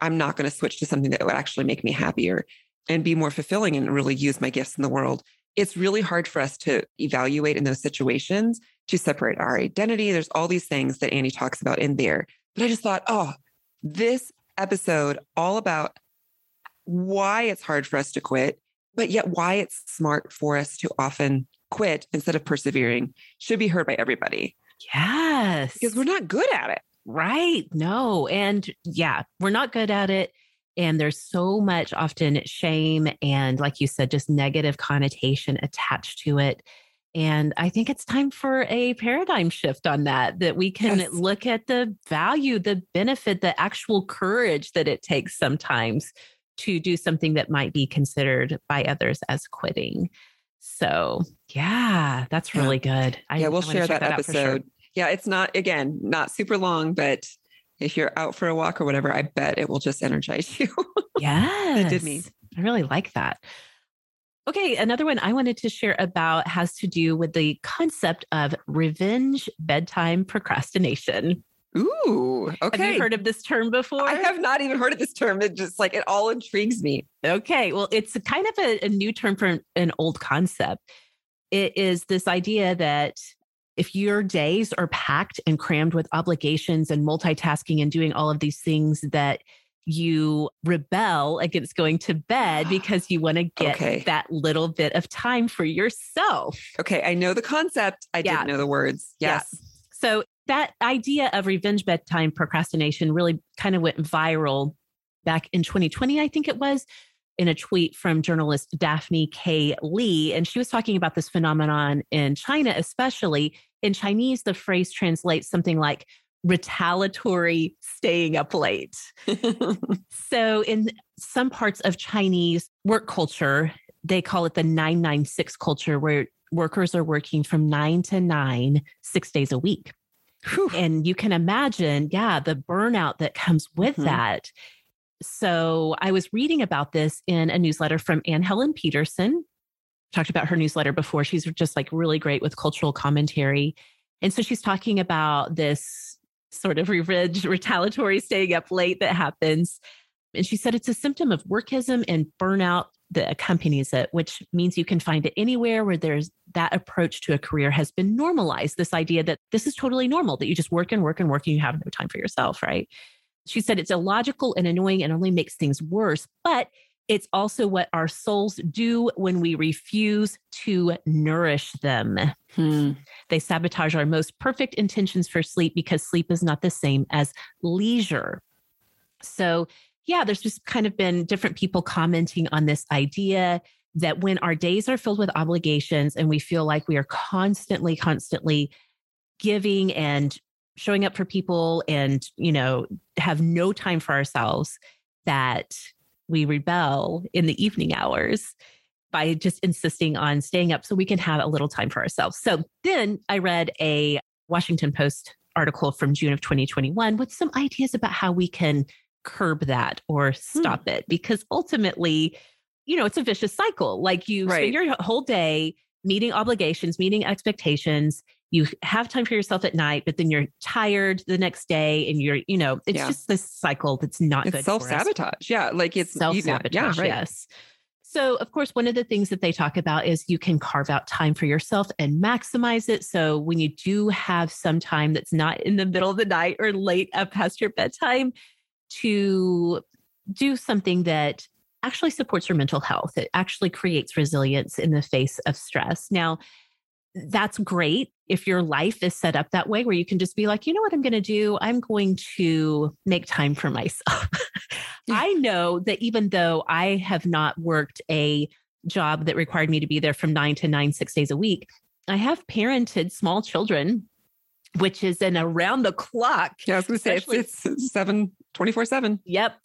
I'm not going to switch to something that would actually make me happier and be more fulfilling and really use my gifts in the world. It's really hard for us to evaluate in those situations to separate our identity. There's all these things that Annie talks about in there. But I just thought, oh, this episode all about why it's hard for us to quit, but yet why it's smart for us to often quit instead of persevering should be heard by everybody yes. because we're not good at it. Right. No. And yeah, we're not good at it. And there's so much often shame and, like you said, just negative connotation attached to it. And I think it's time for a paradigm shift on that, that we can Yes. look at the value, the benefit, the actual courage that it takes sometimes to do something that might be considered by others as quitting. So, yeah, that's Yeah. really good. I, yeah, we'll I share that, episode. sure. Yeah, it's not, again, not super long, but if you're out for a walk or whatever, I bet it will just energize you. Yes. did me. I really like that. Okay, another one I wanted to share about has to do with the concept of revenge bedtime procrastination. Ooh, okay. Have you heard of this term before? I have not even heard of this term. It just like it all intrigues me. Okay, well, it's kind of a, a new term for an old concept. It is this idea that if your days are packed and crammed with obligations and multitasking and doing all of these things, that you rebel against going to bed because you want to get Okay. that little bit of time for yourself. Okay, I know the concept. I Yeah. didn't know the words. Yeah. Yes. So that idea of revenge bedtime procrastination really kind of went viral back in 2020, I think it was, in a tweet from journalist Daphne K. Lee. And she was talking about this phenomenon in China, especially. In Chinese, the phrase translates something like retaliatory staying up late. So, in some parts of Chinese work culture, they call it the 996 culture, where workers are working from nine to nine, six days a week. Whew. And you can imagine, yeah, the burnout that comes with Mhm. that. So, I was reading about this in a newsletter from Anne Helen Petersen. Talked about her newsletter before. She's just like really great with cultural commentary. And so she's talking about this sort of revenge, retaliatory staying up late that happens. And she said it's a symptom of workism and burnout that accompanies it, which means you can find it anywhere where there's that approach to a career has been normalized. This idea that this is totally normal, that you just work and work and work and you have no time for yourself, right? She said it's illogical and annoying and only makes things worse, but it's also what our souls do when we refuse to nourish them. Hmm. They sabotage our most perfect intentions for sleep because sleep is not the same as leisure. So, yeah, there's just kind of been different people commenting on this idea that when our days are filled with obligations and we feel like we are constantly, constantly giving and showing up for people and, you know, have no time for ourselves, that we rebel in the evening hours by just insisting on staying up so we can have a little time for ourselves. So then I read a Washington Post article from June of 2021 with some ideas about how we can curb that or Hmm. stop it because ultimately you know it's a vicious cycle like you Right. spend your whole day meeting obligations meeting expectations you have time for yourself at night but then you're tired the next day and you're you know it's Yeah. just this cycle that's not It's for us. self sabotage. Yeah. Like it's self sabotage. Yeah, right. Yes. So, of course, one of the things that they talk about is you can carve out time for yourself and maximize it. So, when you do have some time that's not in the middle of the night or late up past your bedtime, to do something that actually supports your mental health, it actually creates resilience in the face of stress. Now, that's great if your life is set up that way where you can just be like, you know what I'm going to do? I'm going to make time for myself. I know that even though I have not worked a job that required me to be there from nine to nine, six days a week, I have parented small children, which is an around the clock. Yeah. I was going to say it's, it's seven, 24 seven. Yep.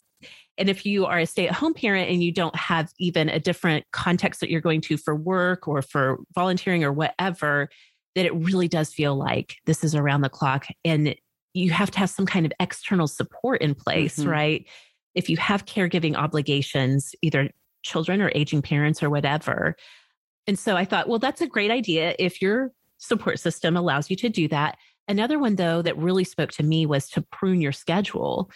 And if you are a stay at home parent and you don't have even a different context that you're going to for work or for volunteering or whatever, that it really does feel like this is around the clock. And you have to have some kind of external support in place, Mhm. right? If you have caregiving obligations, either children or aging parents or whatever. And so I thought, well, that's a great idea if your support system allows you to do that. Another one, though, that really spoke to me was to prune your schedule.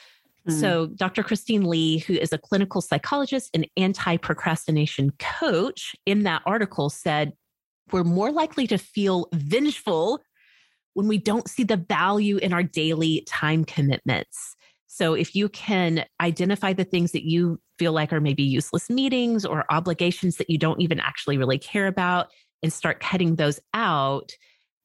Mm. So, Dr. Christine Lee, who is a clinical psychologist and anti procrastination coach, in that article said, We're more likely to feel vengeful when we don't see the value in our daily time commitments. So, if you can identify the things that you feel like are maybe useless meetings or obligations that you don't even actually really care about and start cutting those out,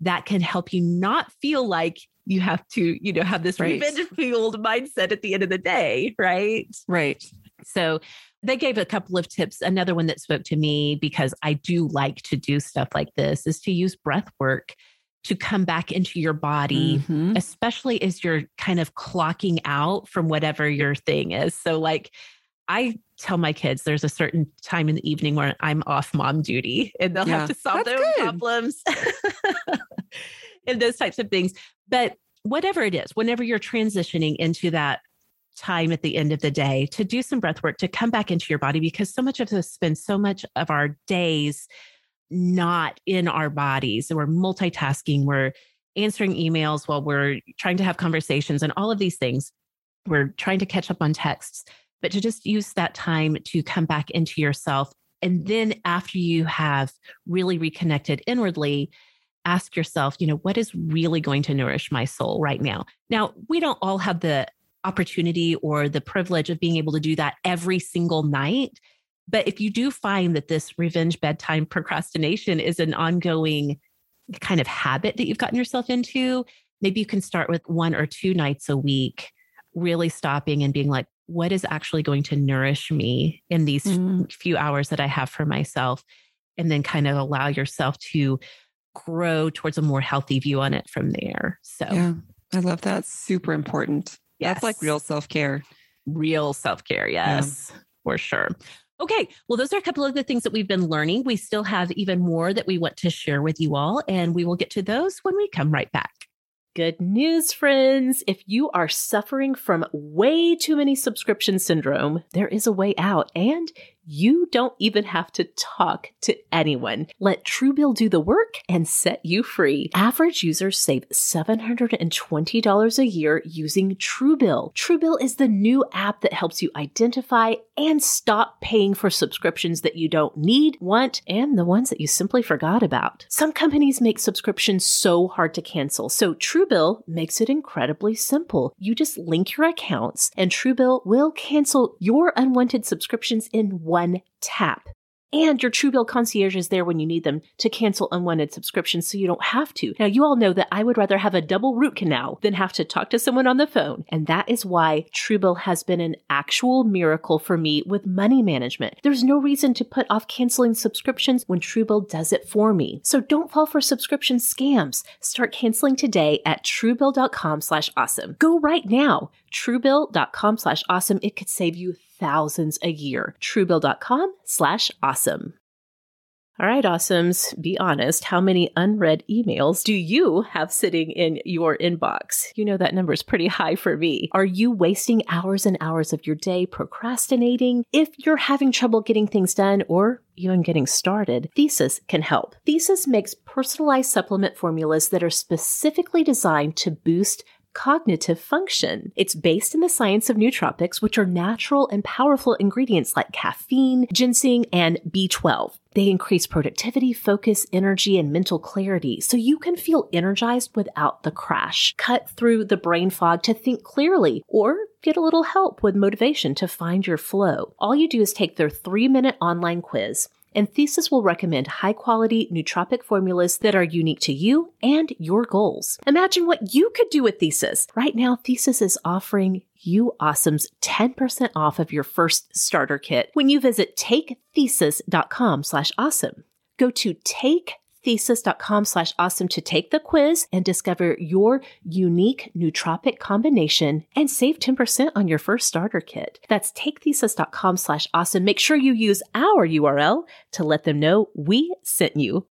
that can help you not feel like you have to, you know, have this Right. revenge fueled mindset at the end of the day, right? right. So they gave a couple of tips. Another one that spoke to me because I do like to do stuff like this is to use breath work to come back into your body, Mhm. especially as you're kind of clocking out from whatever your thing is. So, like, I tell my kids there's a certain time in the evening where I'm off mom duty and they'll Yeah, have to solve that's their good. problems and those types of things. But whatever it is, whenever you're transitioning into that time at the end of the day to do some breath work to come back into your body because so much of us spend so much of our days not in our bodies. So we're multitasking, we're answering emails while we're trying to have conversations and all of these things. We're trying to catch up on texts, but to just use that time to come back into yourself. And then after you have really reconnected inwardly, ask yourself, you know, what is really going to nourish my soul right now? Now, we don't all have the opportunity or the privilege of being able to do that every single night. But if you do find that this revenge bedtime procrastination is an ongoing kind of habit that you've gotten yourself into, maybe you can start with one or two nights a week, really stopping and being like, what is actually going to nourish me in these Mhm. few hours that I have for myself? And then kind of allow yourself to grow towards a more healthy view on it from there. So, Yeah. I love that. Super important. That's like real self care. real self care. Yes, for sure. Okay. Well, those are a couple of the things that we've been learning. We still have even more that we want to share with you all, and we will get to those when we come right back. Good news, friends. If you are suffering from way too many subscription syndrome, there is a way out, and you don't even have to talk to anyone. Let Truebill do the work and set you free. Average users save $720 a year using Truebill. Truebill is the new app that helps you identify and stop paying for subscriptions that you don't need, want, and the ones that you simply forgot about. Some companies make subscriptions so hard to cancel, so Truebill makes it incredibly simple. You just link your accounts, and Truebill will cancel your unwanted subscriptions in one tap. And your Truebill concierge is there when you need them to cancel unwanted subscriptions so you don't have to. Now, you all know that I would rather have a double root canal than have to talk to someone on the phone. And that is why Truebill has been an actual miracle for me with money management. There's no reason to put off canceling subscriptions when Truebill does it for me. So don't fall for subscription scams. Start canceling today at truebill.com slash awesome. Go right now. Truebill.com slash awesome. It could save you thousands a year. Truebill.com slash awesome. All right, awesomes, be honest. How many unread emails do you have sitting in your inbox? You know that number is pretty high for me. Are you wasting hours and hours of your day procrastinating? If you're having trouble getting things done or even getting started, Thesis can help. Thesis makes personalized supplement formulas that are specifically designed to boost cognitive function. It's based in the science of nootropics, which are natural and powerful ingredients like caffeine, ginseng, and B12. They increase productivity, focus, energy, and mental clarity so you can feel energized without the crash. Cut through the brain fog to think clearly or get a little help with motivation to find your flow. All you do is take their three minute online quiz and Thesis will recommend high quality nootropic formulas that are unique to you and your goals. Imagine what you could do with Thesis. Right now, Thesis is offering you awesomes 10% off of your first starter kit when you visit takethesis.com slash awesome. Go to take thesis.com slash awesome to take the quiz and discover your unique nootropic combination and save 10% on your first starter kit. That's takethesis.com slash awesome. Make sure you use our URL to let them know we sent you.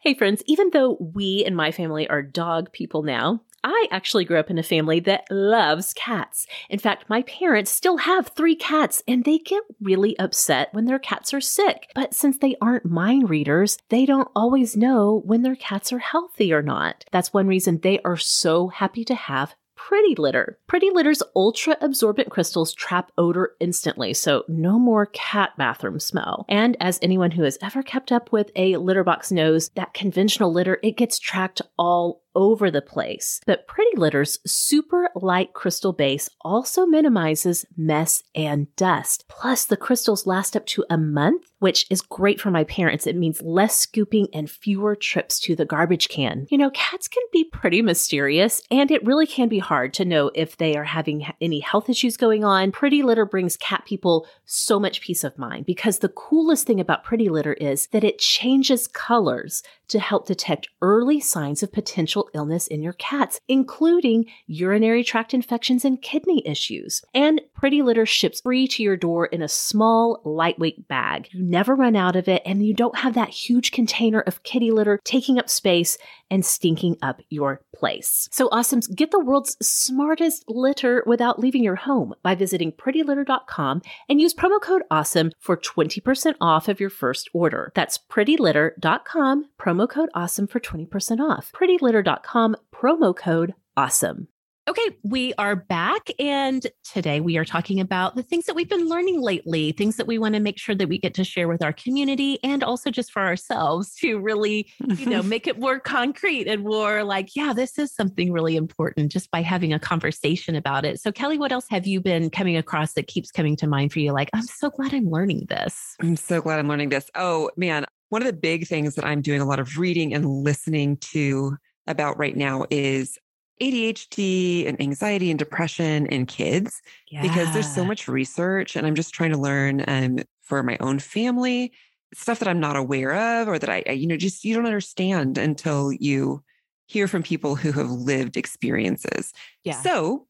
Hey friends, even though we and my family are dog people now, I actually grew up in a family that loves cats. In fact, my parents still have three cats and they get really upset when their cats are sick. But since they aren't mind readers, they don't always know when their cats are healthy or not. That's one reason they are so happy to have Pretty Litter. Pretty Litter's ultra absorbent crystals trap odor instantly, so no more cat bathroom smell. And as anyone who has ever kept up with a litter box knows, that conventional litter, it gets tracked all over the place. But Pretty Litter's super light crystal base also minimizes mess and dust. Plus, the crystals last up to a month, which is great for my parents. It means less scooping and fewer trips to the garbage can. You know, cats can be pretty mysterious, and it really can be hard to know if they are having any health issues going on. Pretty Litter brings cat people so much peace of mind because the coolest thing about Pretty Litter is that it changes colors to help detect early signs of potential illness in your cats, including urinary tract infections and kidney issues. And Pretty Litter ships free to your door in a small, lightweight bag. You never run out of it, and you don't have that huge container of kitty litter taking up space and stinking up your place. So, awesomes, get the world's smartest litter without leaving your home by visiting prettylitter.com and use promo code AWESOME for 20% off of your first order. That's prettylitter.com, promo code AWESOME for 20% off. prettylitter.com, promo code AWESOME. Okay, we are back. And today we are talking about the things that we've been learning lately, things that we want to make sure that we get to share with our community and also just for ourselves to really, you know, make it more concrete and more like, yeah, this is something really important just by having a conversation about it. So, Kelly, what else have you been coming across that keeps coming to mind for you? Like, I'm so glad I'm learning this. I'm so glad I'm learning this. Oh, man. One of the big things that I'm doing a lot of reading and listening to about right now is ADHD and anxiety and depression in kids yeah. because there's so much research and I'm just trying to learn um, for my own family stuff that I'm not aware of or that I, I, you know, just you don't understand until you hear from people who have lived experiences. Yeah. So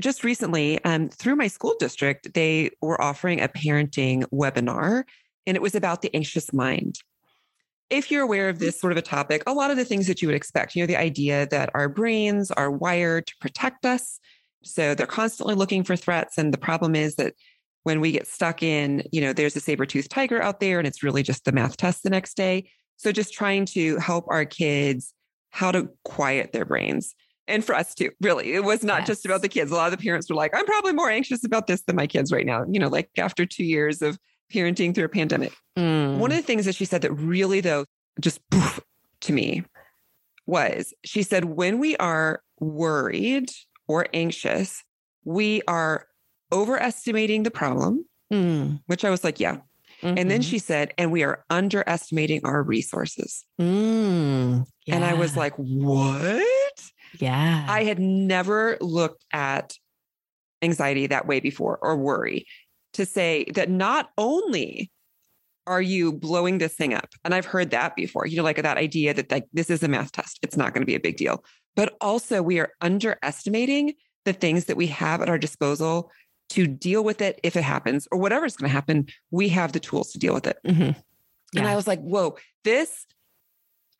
just recently, um, through my school district, they were offering a parenting webinar and it was about the anxious mind if you're aware of this sort of a topic, a lot of the things that you would expect, you know, the idea that our brains are wired to protect us. So they're constantly looking for threats. And the problem is that when we get stuck in, you know, there's a saber toothed tiger out there and it's really just the math test the next day. So just trying to help our kids how to quiet their brains. And for us too, really, it was not yes. just about the kids. A lot of the parents were like, I'm probably more anxious about this than my kids right now. You know, like after two years of parenting through a pandemic. Mm. One of the things that she said that really, though, just poof, to me was she said, when we are worried or anxious, we are overestimating the problem, mm. which I was like, yeah. Mm-hmm. And then mm-hmm. she said, and we are underestimating our resources. Mm, yeah. And I was like, what? Yeah. I had never looked at anxiety that way before or worry to say that not only are you blowing this thing up? And I've heard that before, you know, like that idea that like this is a math test, it's not going to be a big deal. But also we are underestimating the things that we have at our disposal to deal with it if it happens or whatever's going to happen, we have the tools to deal with it. Mm-hmm. Yeah. And I was like, whoa, this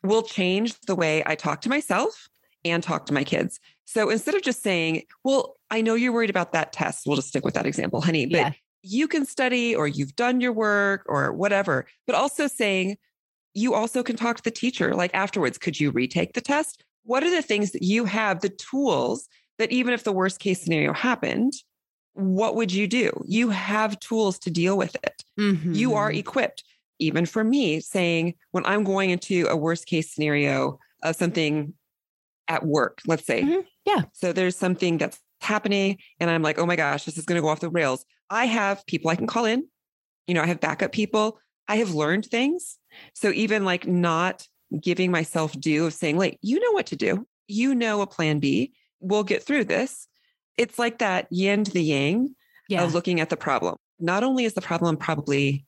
will change the way I talk to myself and talk to my kids. So instead of just saying, well, I know you're worried about that test, we'll just stick with that example, honey, but yeah. You can study or you've done your work or whatever, but also saying, you also can talk to the teacher like afterwards. Could you retake the test? What are the things that you have, the tools that even if the worst case scenario happened, what would you do? You have tools to deal with it. Mm-hmm. You are mm-hmm. equipped. Even for me, saying when I'm going into a worst case scenario of something at work, let's say. Mm-hmm. Yeah. So there's something that's happening, and I'm like, oh my gosh, this is going to go off the rails. I have people I can call in. You know, I have backup people. I have learned things. So even like not giving myself due of saying, like, you know what to do. You know a plan B. We'll get through this. It's like that yin to the yang yeah. of looking at the problem. Not only is the problem probably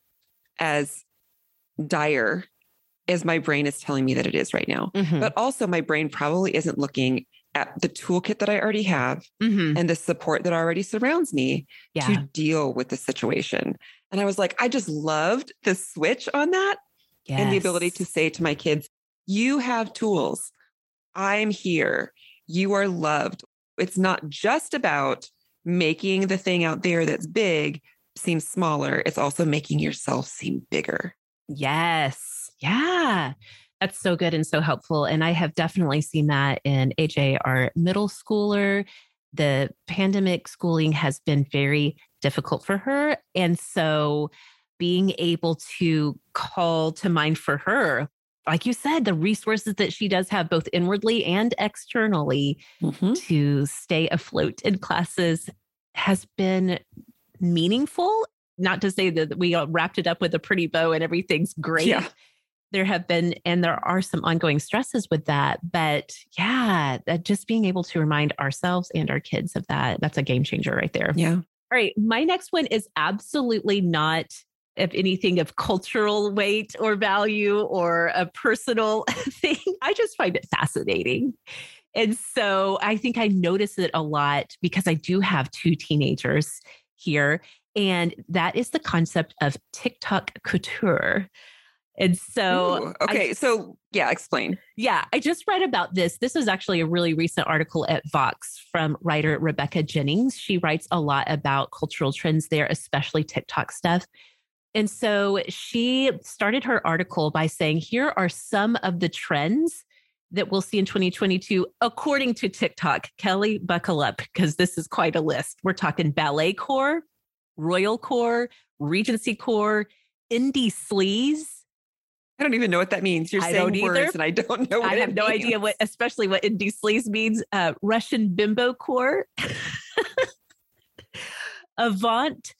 as dire as my brain is telling me that it is right now, mm-hmm. but also my brain probably isn't looking at the toolkit that I already have mm-hmm. and the support that already surrounds me yeah. to deal with the situation. And I was like, I just loved the switch on that yes. and the ability to say to my kids, you have tools. I'm here. You are loved. It's not just about making the thing out there that's big seem smaller, it's also making yourself seem bigger. Yes. Yeah. That's so good and so helpful. And I have definitely seen that in AJ, our middle schooler. The pandemic schooling has been very difficult for her. And so being able to call to mind for her, like you said, the resources that she does have both inwardly and externally mm-hmm. to stay afloat in classes has been meaningful. Not to say that we wrapped it up with a pretty bow and everything's great. Yeah there have been and there are some ongoing stresses with that but yeah that just being able to remind ourselves and our kids of that that's a game changer right there. Yeah. All right my next one is absolutely not if anything of cultural weight or value or a personal thing. I just find it fascinating. And so i think i notice it a lot because i do have two teenagers here and that is the concept of tiktok couture and so, Ooh, okay. I, so, yeah, explain. Yeah, I just read about this. This is actually a really recent article at Vox from writer Rebecca Jennings. She writes a lot about cultural trends there, especially TikTok stuff. And so she started her article by saying, here are some of the trends that we'll see in 2022 according to TikTok. Kelly, buckle up because this is quite a list. We're talking ballet core, royal core, regency core, indie sleaze, I don't even know what that means. You're I saying words either. and I don't know I have no means. idea what, especially what indie sleaze means. Uh, Russian bimbo core. Avant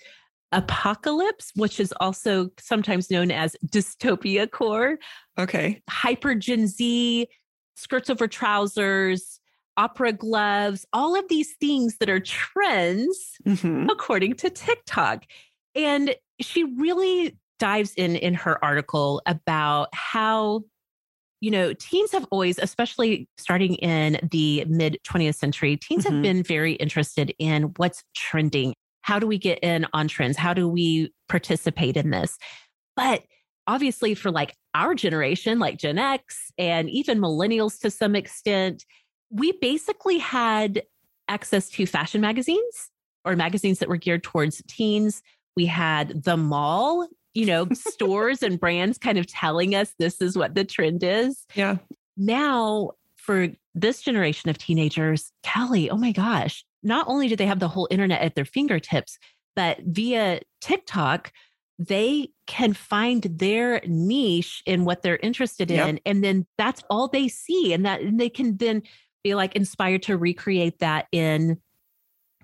apocalypse, which is also sometimes known as dystopia core. Okay. Hyper Gen Z, skirts over trousers, opera gloves, all of these things that are trends mm-hmm. according to TikTok. And she really dives in in her article about how you know teens have always especially starting in the mid 20th century teens mm-hmm. have been very interested in what's trending. How do we get in on trends? How do we participate in this? But obviously for like our generation like gen x and even millennials to some extent we basically had access to fashion magazines or magazines that were geared towards teens. We had the mall you know, stores and brands kind of telling us this is what the trend is. Yeah. Now, for this generation of teenagers, Kelly, oh my gosh, not only do they have the whole internet at their fingertips, but via TikTok, they can find their niche in what they're interested yep. in. And then that's all they see. And that and they can then be like inspired to recreate that in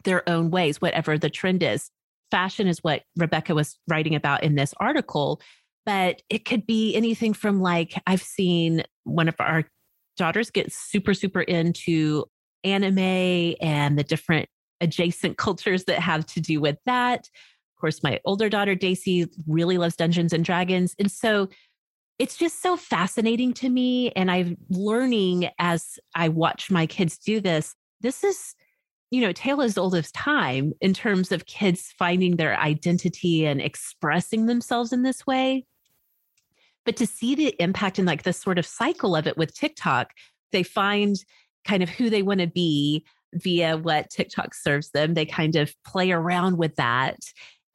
their own ways, whatever the trend is fashion is what Rebecca was writing about in this article, but it could be anything from like I've seen one of our daughters get super, super into anime and the different adjacent cultures that have to do with that. Of course, my older daughter, Daisy, really loves Dungeons and Dragons. And so it's just so fascinating to me. And I'm learning as I watch my kids do this. This is you know, tale as old as time in terms of kids finding their identity and expressing themselves in this way. But to see the impact and like this sort of cycle of it with TikTok, they find kind of who they want to be via what TikTok serves them. They kind of play around with that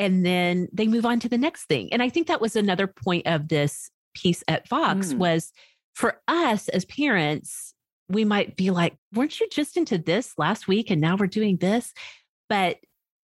and then they move on to the next thing. And I think that was another point of this piece at Vox mm. was for us as parents, we might be like, weren't you just into this last week and now we're doing this? But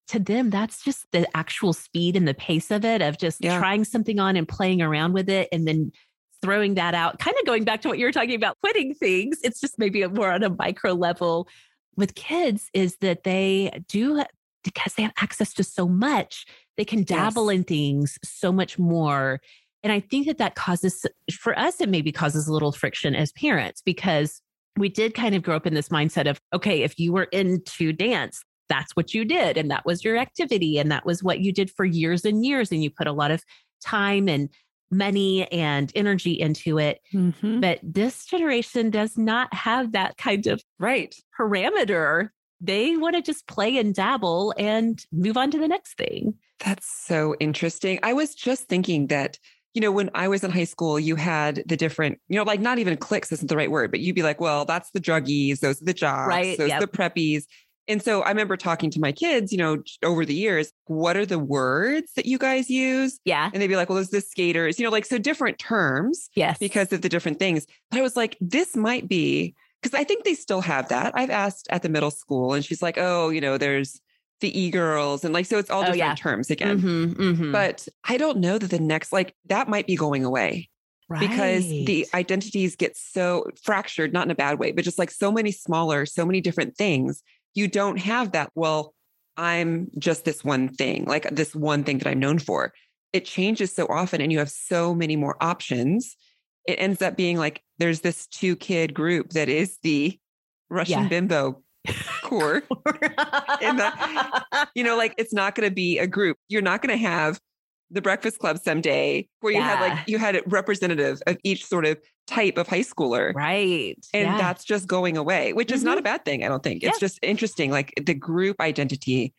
to them, that's just the actual speed and the pace of it, of just yeah. trying something on and playing around with it and then throwing that out, kind of going back to what you were talking about, quitting things. It's just maybe more on a micro level with kids, is that they do, because they have access to so much, they can dabble yes. in things so much more. And I think that that causes, for us, it maybe causes a little friction as parents because we did kind of grow up in this mindset of, okay, if you were into dance, that's what you did. And that was your activity. And that was what you did for years and years. And you put a lot of time and money and energy into it. Mm-hmm. But this generation does not have that kind of right parameter. They want to just play and dabble and move on to the next thing. That's so interesting. I was just thinking that you know, when I was in high school, you had the different, you know, like not even cliques isn't the right word, but you'd be like, well, that's the druggies, those are the jocks, right, those yep. are the preppies. And so I remember talking to my kids, you know, over the years, what are the words that you guys use? Yeah. And they'd be like, well, there's the skaters, you know, like so different terms. Yes. Because of the different things. But I was like, this might be because I think they still have that. I've asked at the middle school and she's like, oh, you know, there's the e-girls and like so it's all different oh, yeah. terms again. Mm-hmm, mm-hmm. But I don't know that the next like that might be going away. Right. Because the identities get so fractured, not in a bad way, but just like so many smaller, so many different things you don't have that, well, I'm just this one thing, like this one thing that I'm known for. It changes so often and you have so many more options. It ends up being like there's this two kid group that is the Russian yeah. bimbo core. you know, like it's not going to be a group. You're not going to have the Breakfast Club someday where you yeah. had like you had a representative of each sort of type of high schooler. Right. And yeah. that's just going away, which mm-hmm. is not mm-hmm. a bad thing, I don't think. It's yeah. just interesting. Like the group identity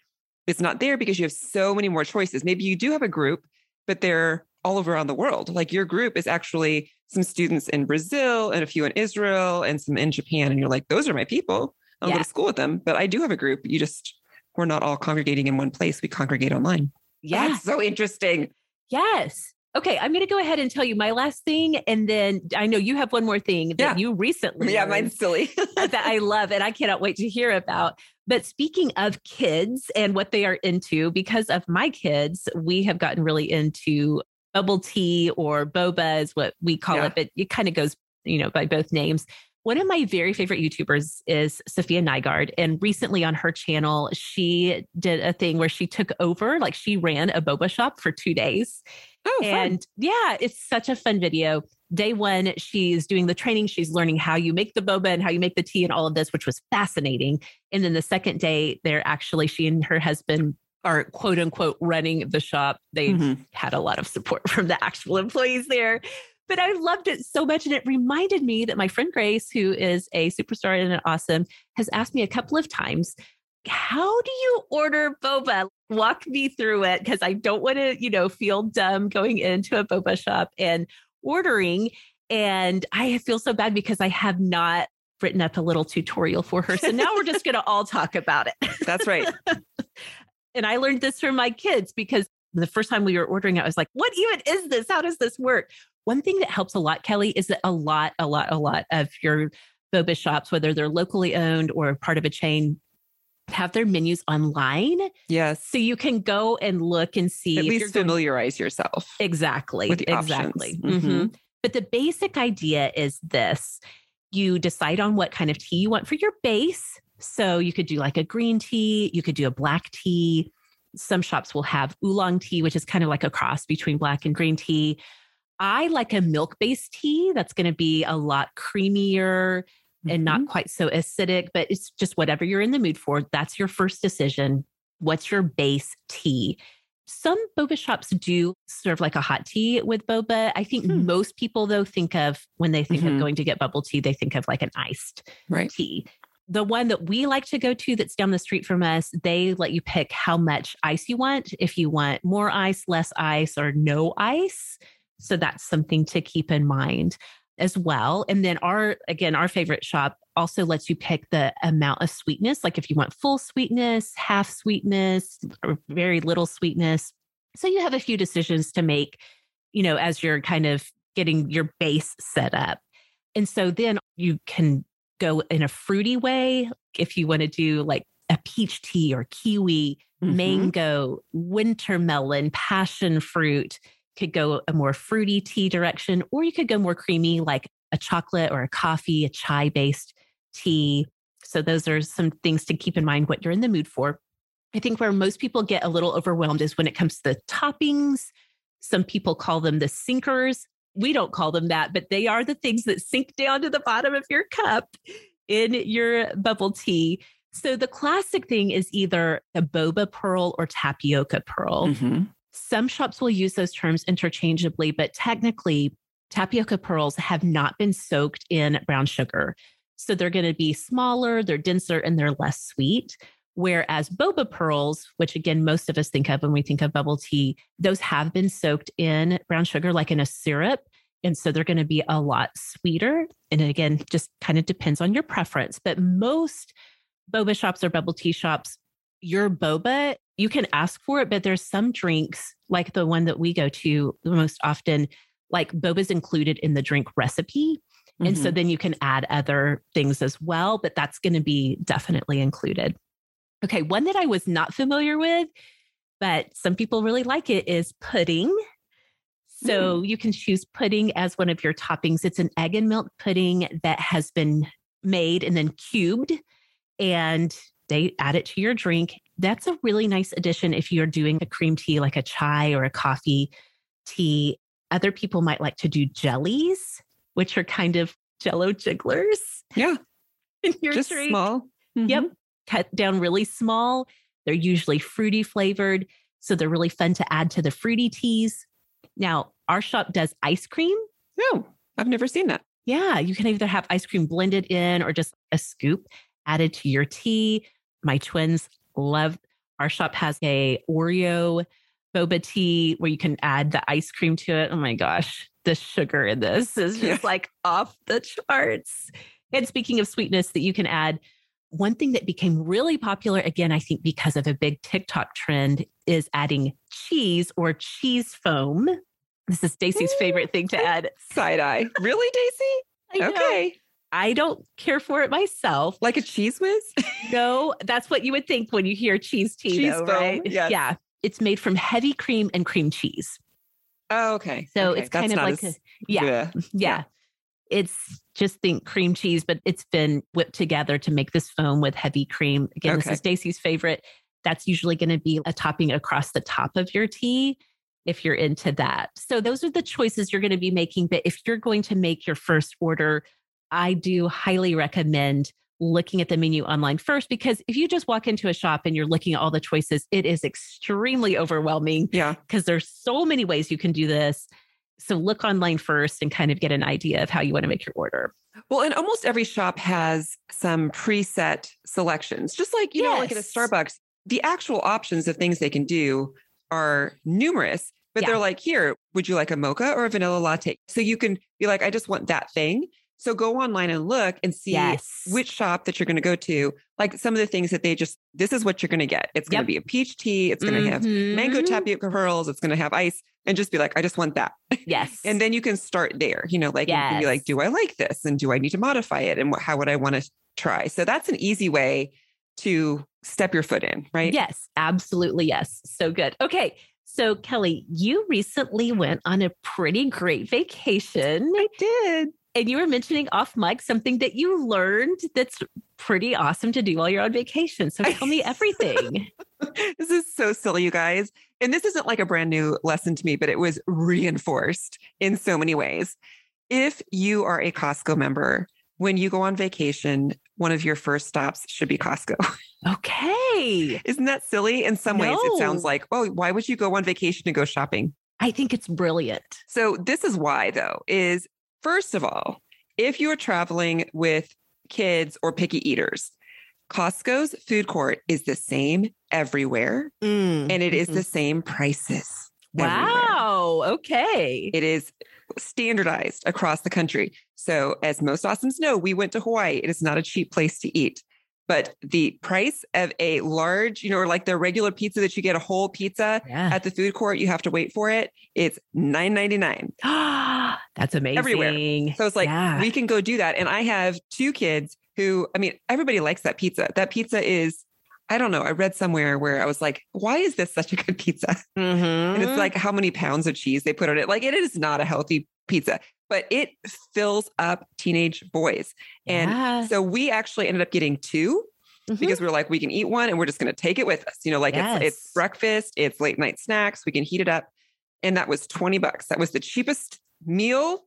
is not there because you have so many more choices. Maybe you do have a group, but they're all over around the world. Like your group is actually some students in Brazil and a few in Israel and some in Japan. And you're like, those are my people. I'll go to school with them. But I do have a group. You just we're not all congregating in one place. We congregate online. Yeah. That's so interesting. Yes. Okay, I'm going to go ahead and tell you my last thing. And then I know you have one more thing that yeah. you recently. Yeah, mine's silly. that I love and I cannot wait to hear about. But speaking of kids and what they are into, because of my kids, we have gotten really into bubble tea or boba, is what we call yeah. it. But it kind of goes, you know, by both names. One of my very favorite YouTubers is Safiya Nygaard. And recently on her channel, she did a thing where she took over, like she ran a boba shop for two days. Oh, and yeah, it's such a fun video. Day one, she's doing the training. She's learning how you make the boba and how you make the tea and all of this, which was fascinating. And then the second day, they're actually, she and her husband are quote unquote running the shop. They mm-hmm. had a lot of support from the actual employees there but I loved it so much. And it reminded me that my friend Grace, who is a superstar and an awesome, has asked me a couple of times, how do you order boba? Walk me through it because I don't want to, you know, feel dumb going into a boba shop and ordering. And I feel so bad because I have not written up a little tutorial for her. So now we're just going to all talk about it. That's right. and I learned this from my kids because the first time we were ordering I was like, what even is this? How does this work? One thing that helps a lot, Kelly, is that a lot, a lot, a lot of your boba shops, whether they're locally owned or part of a chain, have their menus online. Yes. So you can go and look and see. At least familiarize going... yourself. Exactly. With the exactly. Mm-hmm. Mm-hmm. But the basic idea is this you decide on what kind of tea you want for your base. So you could do like a green tea, you could do a black tea. Some shops will have oolong tea, which is kind of like a cross between black and green tea. I like a milk based tea that's going to be a lot creamier mm-hmm. and not mm-hmm. quite so acidic, but it's just whatever you're in the mood for. That's your first decision. What's your base tea? Some boba shops do serve like a hot tea with boba. I think hmm. most people, though, think of when they think mm-hmm. of going to get bubble tea, they think of like an iced right. tea. The one that we like to go to that's down the street from us, they let you pick how much ice you want. If you want more ice, less ice, or no ice So that's something to keep in mind as well. And then our, again, our favorite shop also lets you pick the amount of sweetness. Like if you want full sweetness, half sweetness, or very little sweetness. So you have a few decisions to make, you know, as you're kind of getting your base set up. And so then you can go in a fruity way if you want to do like a peach tea or kiwi, mm-hmm. mango, winter melon, passion fruit could go a more fruity tea direction, or you could go more creamy, like a chocolate or a coffee, a chai based tea. So, those are some things to keep in mind what you're in the mood for. I think where most people get a little overwhelmed is when it comes to the toppings. Some people call them the sinkers. We don't call them that, but they are the things that sink down to the bottom of your cup in your bubble tea. So the classic thing is either a boba pearl or tapioca pearl. Mm-hmm. Some shops will use those terms interchangeably, but technically, tapioca pearls have not been soaked in brown sugar. So they're going to be smaller, they're denser, and they're less sweet. Whereas boba pearls, which again, most of us think of when we think of bubble tea, those have been soaked in brown sugar, like in a syrup. And so they're going to be a lot sweeter. And again, just kind of depends on your preference. But most boba shops or bubble tea shops, your boba, you can ask for it, but there's some drinks like the one that we go to the most often, like boba's included in the drink recipe. Mm-hmm. And so mm-hmm. then you can add other things as well, but that's going to be definitely included. Okay, one that I was not familiar with, but some people really like it is pudding. So mm. you can choose pudding as one of your toppings. It's an egg and milk pudding that has been made and then cubed and they add it to your drink. That's a really nice addition if you're doing a cream tea like a chai or a coffee tea. Other people might like to do jellies, which are kind of jello jigglers. Yeah. In your Just drink. small. Mm-hmm. Yep. Cut down really small. They're usually fruity flavored. So they're really fun to add to the fruity teas. Now, our shop does ice cream. No, I've never seen that. Yeah, you can either have ice cream blended in or just a scoop added to your tea. My twins love our shop has a Oreo boba tea where you can add the ice cream to it. Oh my gosh, the sugar in this is just like off the charts. And speaking of sweetness that you can add, one thing that became really popular, again, I think because of a big TikTok trend, is adding cheese or cheese foam. This is Stacy's favorite thing to add. Side eye. Really, Daisy? Okay. I don't care for it myself. Like a Cheez Whiz? no, that's what you would think when you hear cheese tea, cheese though, foam, right? Yes. Yeah. It's made from heavy cream and cream cheese. Oh, okay. So okay. it's kind that's of like, a, yeah, yeah, yeah. It's just think cream cheese, but it's been whipped together to make this foam with heavy cream. Again, okay. this is Stacy's favorite. That's usually going to be a topping across the top of your tea if you're into that. So those are the choices you're going to be making. But if you're going to make your first order I do highly recommend looking at the menu online first because if you just walk into a shop and you're looking at all the choices, it is extremely overwhelming. Yeah. Because there's so many ways you can do this. So look online first and kind of get an idea of how you want to make your order. Well, and almost every shop has some preset selections, just like, you yes. know, like at a Starbucks, the actual options of things they can do are numerous, but yeah. they're like, here, would you like a mocha or a vanilla latte? So you can be like, I just want that thing. So go online and look and see yes. which shop that you're going to go to. Like some of the things that they just, this is what you're going to get. It's going to yep. be a peach tea. It's going to mm-hmm. have mango mm-hmm. tapioca pearls. It's going to have ice and just be like, I just want that. Yes. and then you can start there, you know, like, yes. be like, do I like this? And do I need to modify it? And how would I want to try? So that's an easy way to step your foot in, right? Yes, absolutely. Yes. So good. Okay. So, Kelly, you recently went on a pretty great vacation. I did and you were mentioning off mic something that you learned that's pretty awesome to do while you're on vacation. So tell me everything. this is so silly, you guys. And this isn't like a brand new lesson to me, but it was reinforced in so many ways. If you are a Costco member, when you go on vacation, one of your first stops should be Costco. Okay. Isn't that silly? In some no. ways, it sounds like, oh, why would you go on vacation to go shopping? I think it's brilliant. So this is why though, is First of all, if you are traveling with kids or picky eaters, Costco's food court is the same everywhere mm, and it is mm-hmm. the same prices. Wow. Wow. Okay. It is standardized across the country. So, as most awesomes know, we went to Hawaii. It is not a cheap place to eat. But the price of a large, you know, or like the regular pizza that you get a whole pizza Yeah. at the food court, you have to wait for it. It's nine ninety nine. That's amazing. Everywhere. So it's like Yeah. we can go do that. And I have two kids who, I mean, everybody likes that pizza. That pizza is, I don't know. I read somewhere where I was like, why is this such a good pizza? And Mhm. it's like how many pounds of cheese they put on it. Like it is not a healthy pizza, but it fills up teenage boys. And Yeah. so we actually ended up getting two Mhm. because we were like, we can eat one and we're just going to take it with us. You know, like it's it's breakfast, it's late night snacks. We can heat it up, and that was twenty bucks. That was the cheapest meal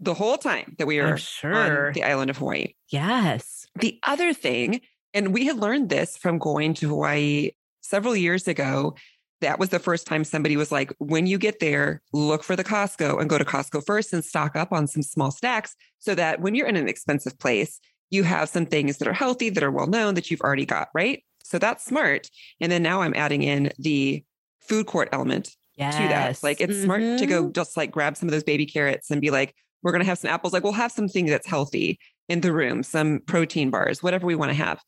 the whole time that we were sure. on the island of Hawaii. yes. The other thing, and we had learned this from going to Hawaii several years ago. That was the first time somebody was like, when you get there, look for the Costco and go to Costco first and stock up on some small stacks so that when you're in an expensive place, you have some things that are healthy, that are well known, that you've already got, right? So that's smart. And then now I'm adding in the food court element Yes. to that. Like it's smart to go Mhm. just like grab some of those baby carrots and be like, we're going to have some apples. Like we'll have something that's healthy in the room, some protein bars, whatever we want to have.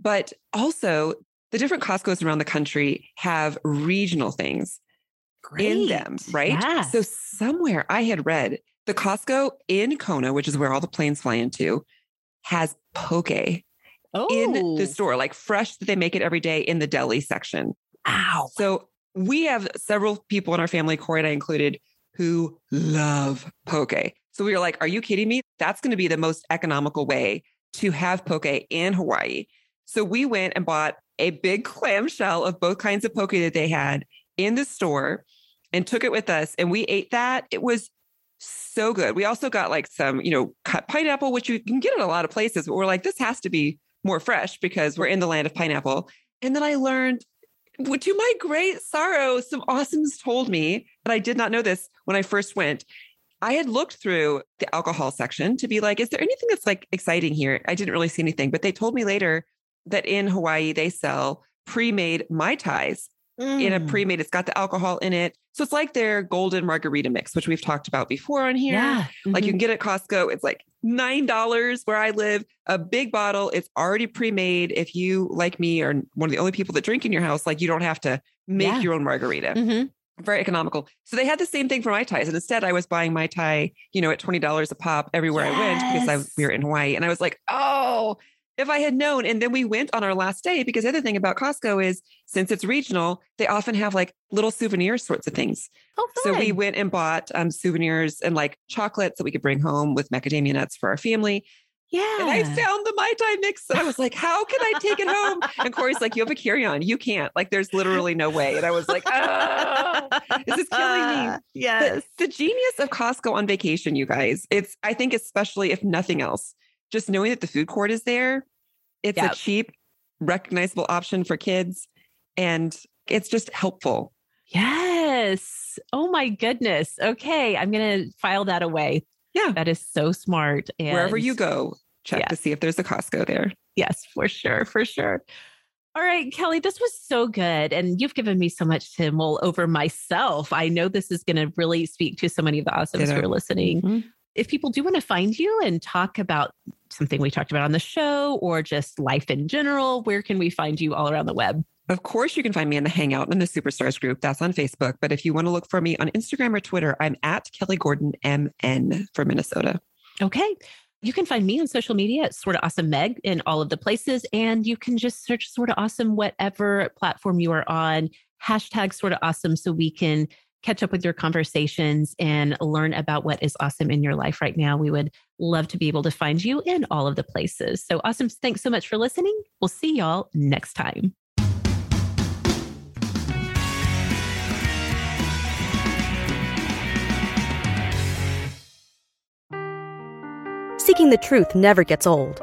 But also, the different Costco's around the country have regional things in them, Great. right? So somewhere I had read the Costco in Kona, which is where all the planes fly into, has poke in oh, the store, like fresh that they make it every day in the deli section. Wow. So we have several people in our family, Corey and I included, who love poke. So we were like, are you kidding me? That's going to be the most economical way to have poke in Hawaii. So we went and bought a big clamshell of both kinds of poke that they had in the store and took it with us. And we ate that. It was so good. We also got like some, you know, cut pineapple, which you can get in a lot of places, but we're like, this has to be more fresh because we're in the land of pineapple. And then I learned, to my great sorrow, some awesomes told me that I did not know this when I first went. I had looked through the alcohol section to be like, is there anything that's like exciting here? I didn't really see anything, but they told me later that in Hawaii they sell pre-made mai tais in a Mm. pre-made. It's got the alcohol in it, so it's like their golden margarita mix, which we've talked about before on here. Yeah. Like you Mhm. can get it at Costco. It's like nine dollars where I live. A big bottle. It's already pre-made. If you like me are one of the only people that drink in your house, like you don't have to make Yeah. your own margarita. Mhm. Very economical. So they had the same thing for mai tais, and instead I was buying mai tai, you know, at twenty dollars a pop everywhere I went because I, Yes. we were in Hawaii, and I was like, oh. If I had known, and then we went on our last day because the other thing about Costco is since it's regional, they often have like little souvenir sorts of things. Oh, So we went and bought um, souvenirs and like chocolates that we could bring home with macadamia nuts for our family. yeah. And I found the Mai Tai mix and I was like, how can I take it home? And Corey's like, you have a carry on. You can't. Like, there's literally no way. And I was like, oh, this is killing me. But Yes. the genius of Costco on vacation, you guys, it's, I think, especially if nothing else, just knowing that the food court is there, it's Yep. a cheap, recognizable option for kids. And it's just helpful. Yes. Oh my goodness. Okay. I'm going to file that away. Yeah. That is so smart. And Wherever you go, check to see if there's a Costco there. Yes, for sure. For sure. All right, Kelly, this was so good. And you've given me so much to mull over myself. I know this is going to really speak to so many of the awesomes who are listening. Mhm. If people do want to find you and talk about something we talked about on the show or just life in general, where can we find you all around the web? Of course, you can find me in the Hangout in the Superstars group. That's on Facebook. But if you want to look for me on Instagram or Twitter, I'm at Kelly Gordon MN for Minnesota. Okay. You can find me on social media at Sorta Awesome Meg in all of the places. And you can just search Sorta Awesome, whatever platform you are on, hashtag Sorta Awesome, so we can catch up with your conversations and learn about what is awesome in your life right now. We would love to be able to find you in all of the places. So awesome. Thanks so much for listening. We'll see y'all next time. Seeking the truth never gets old.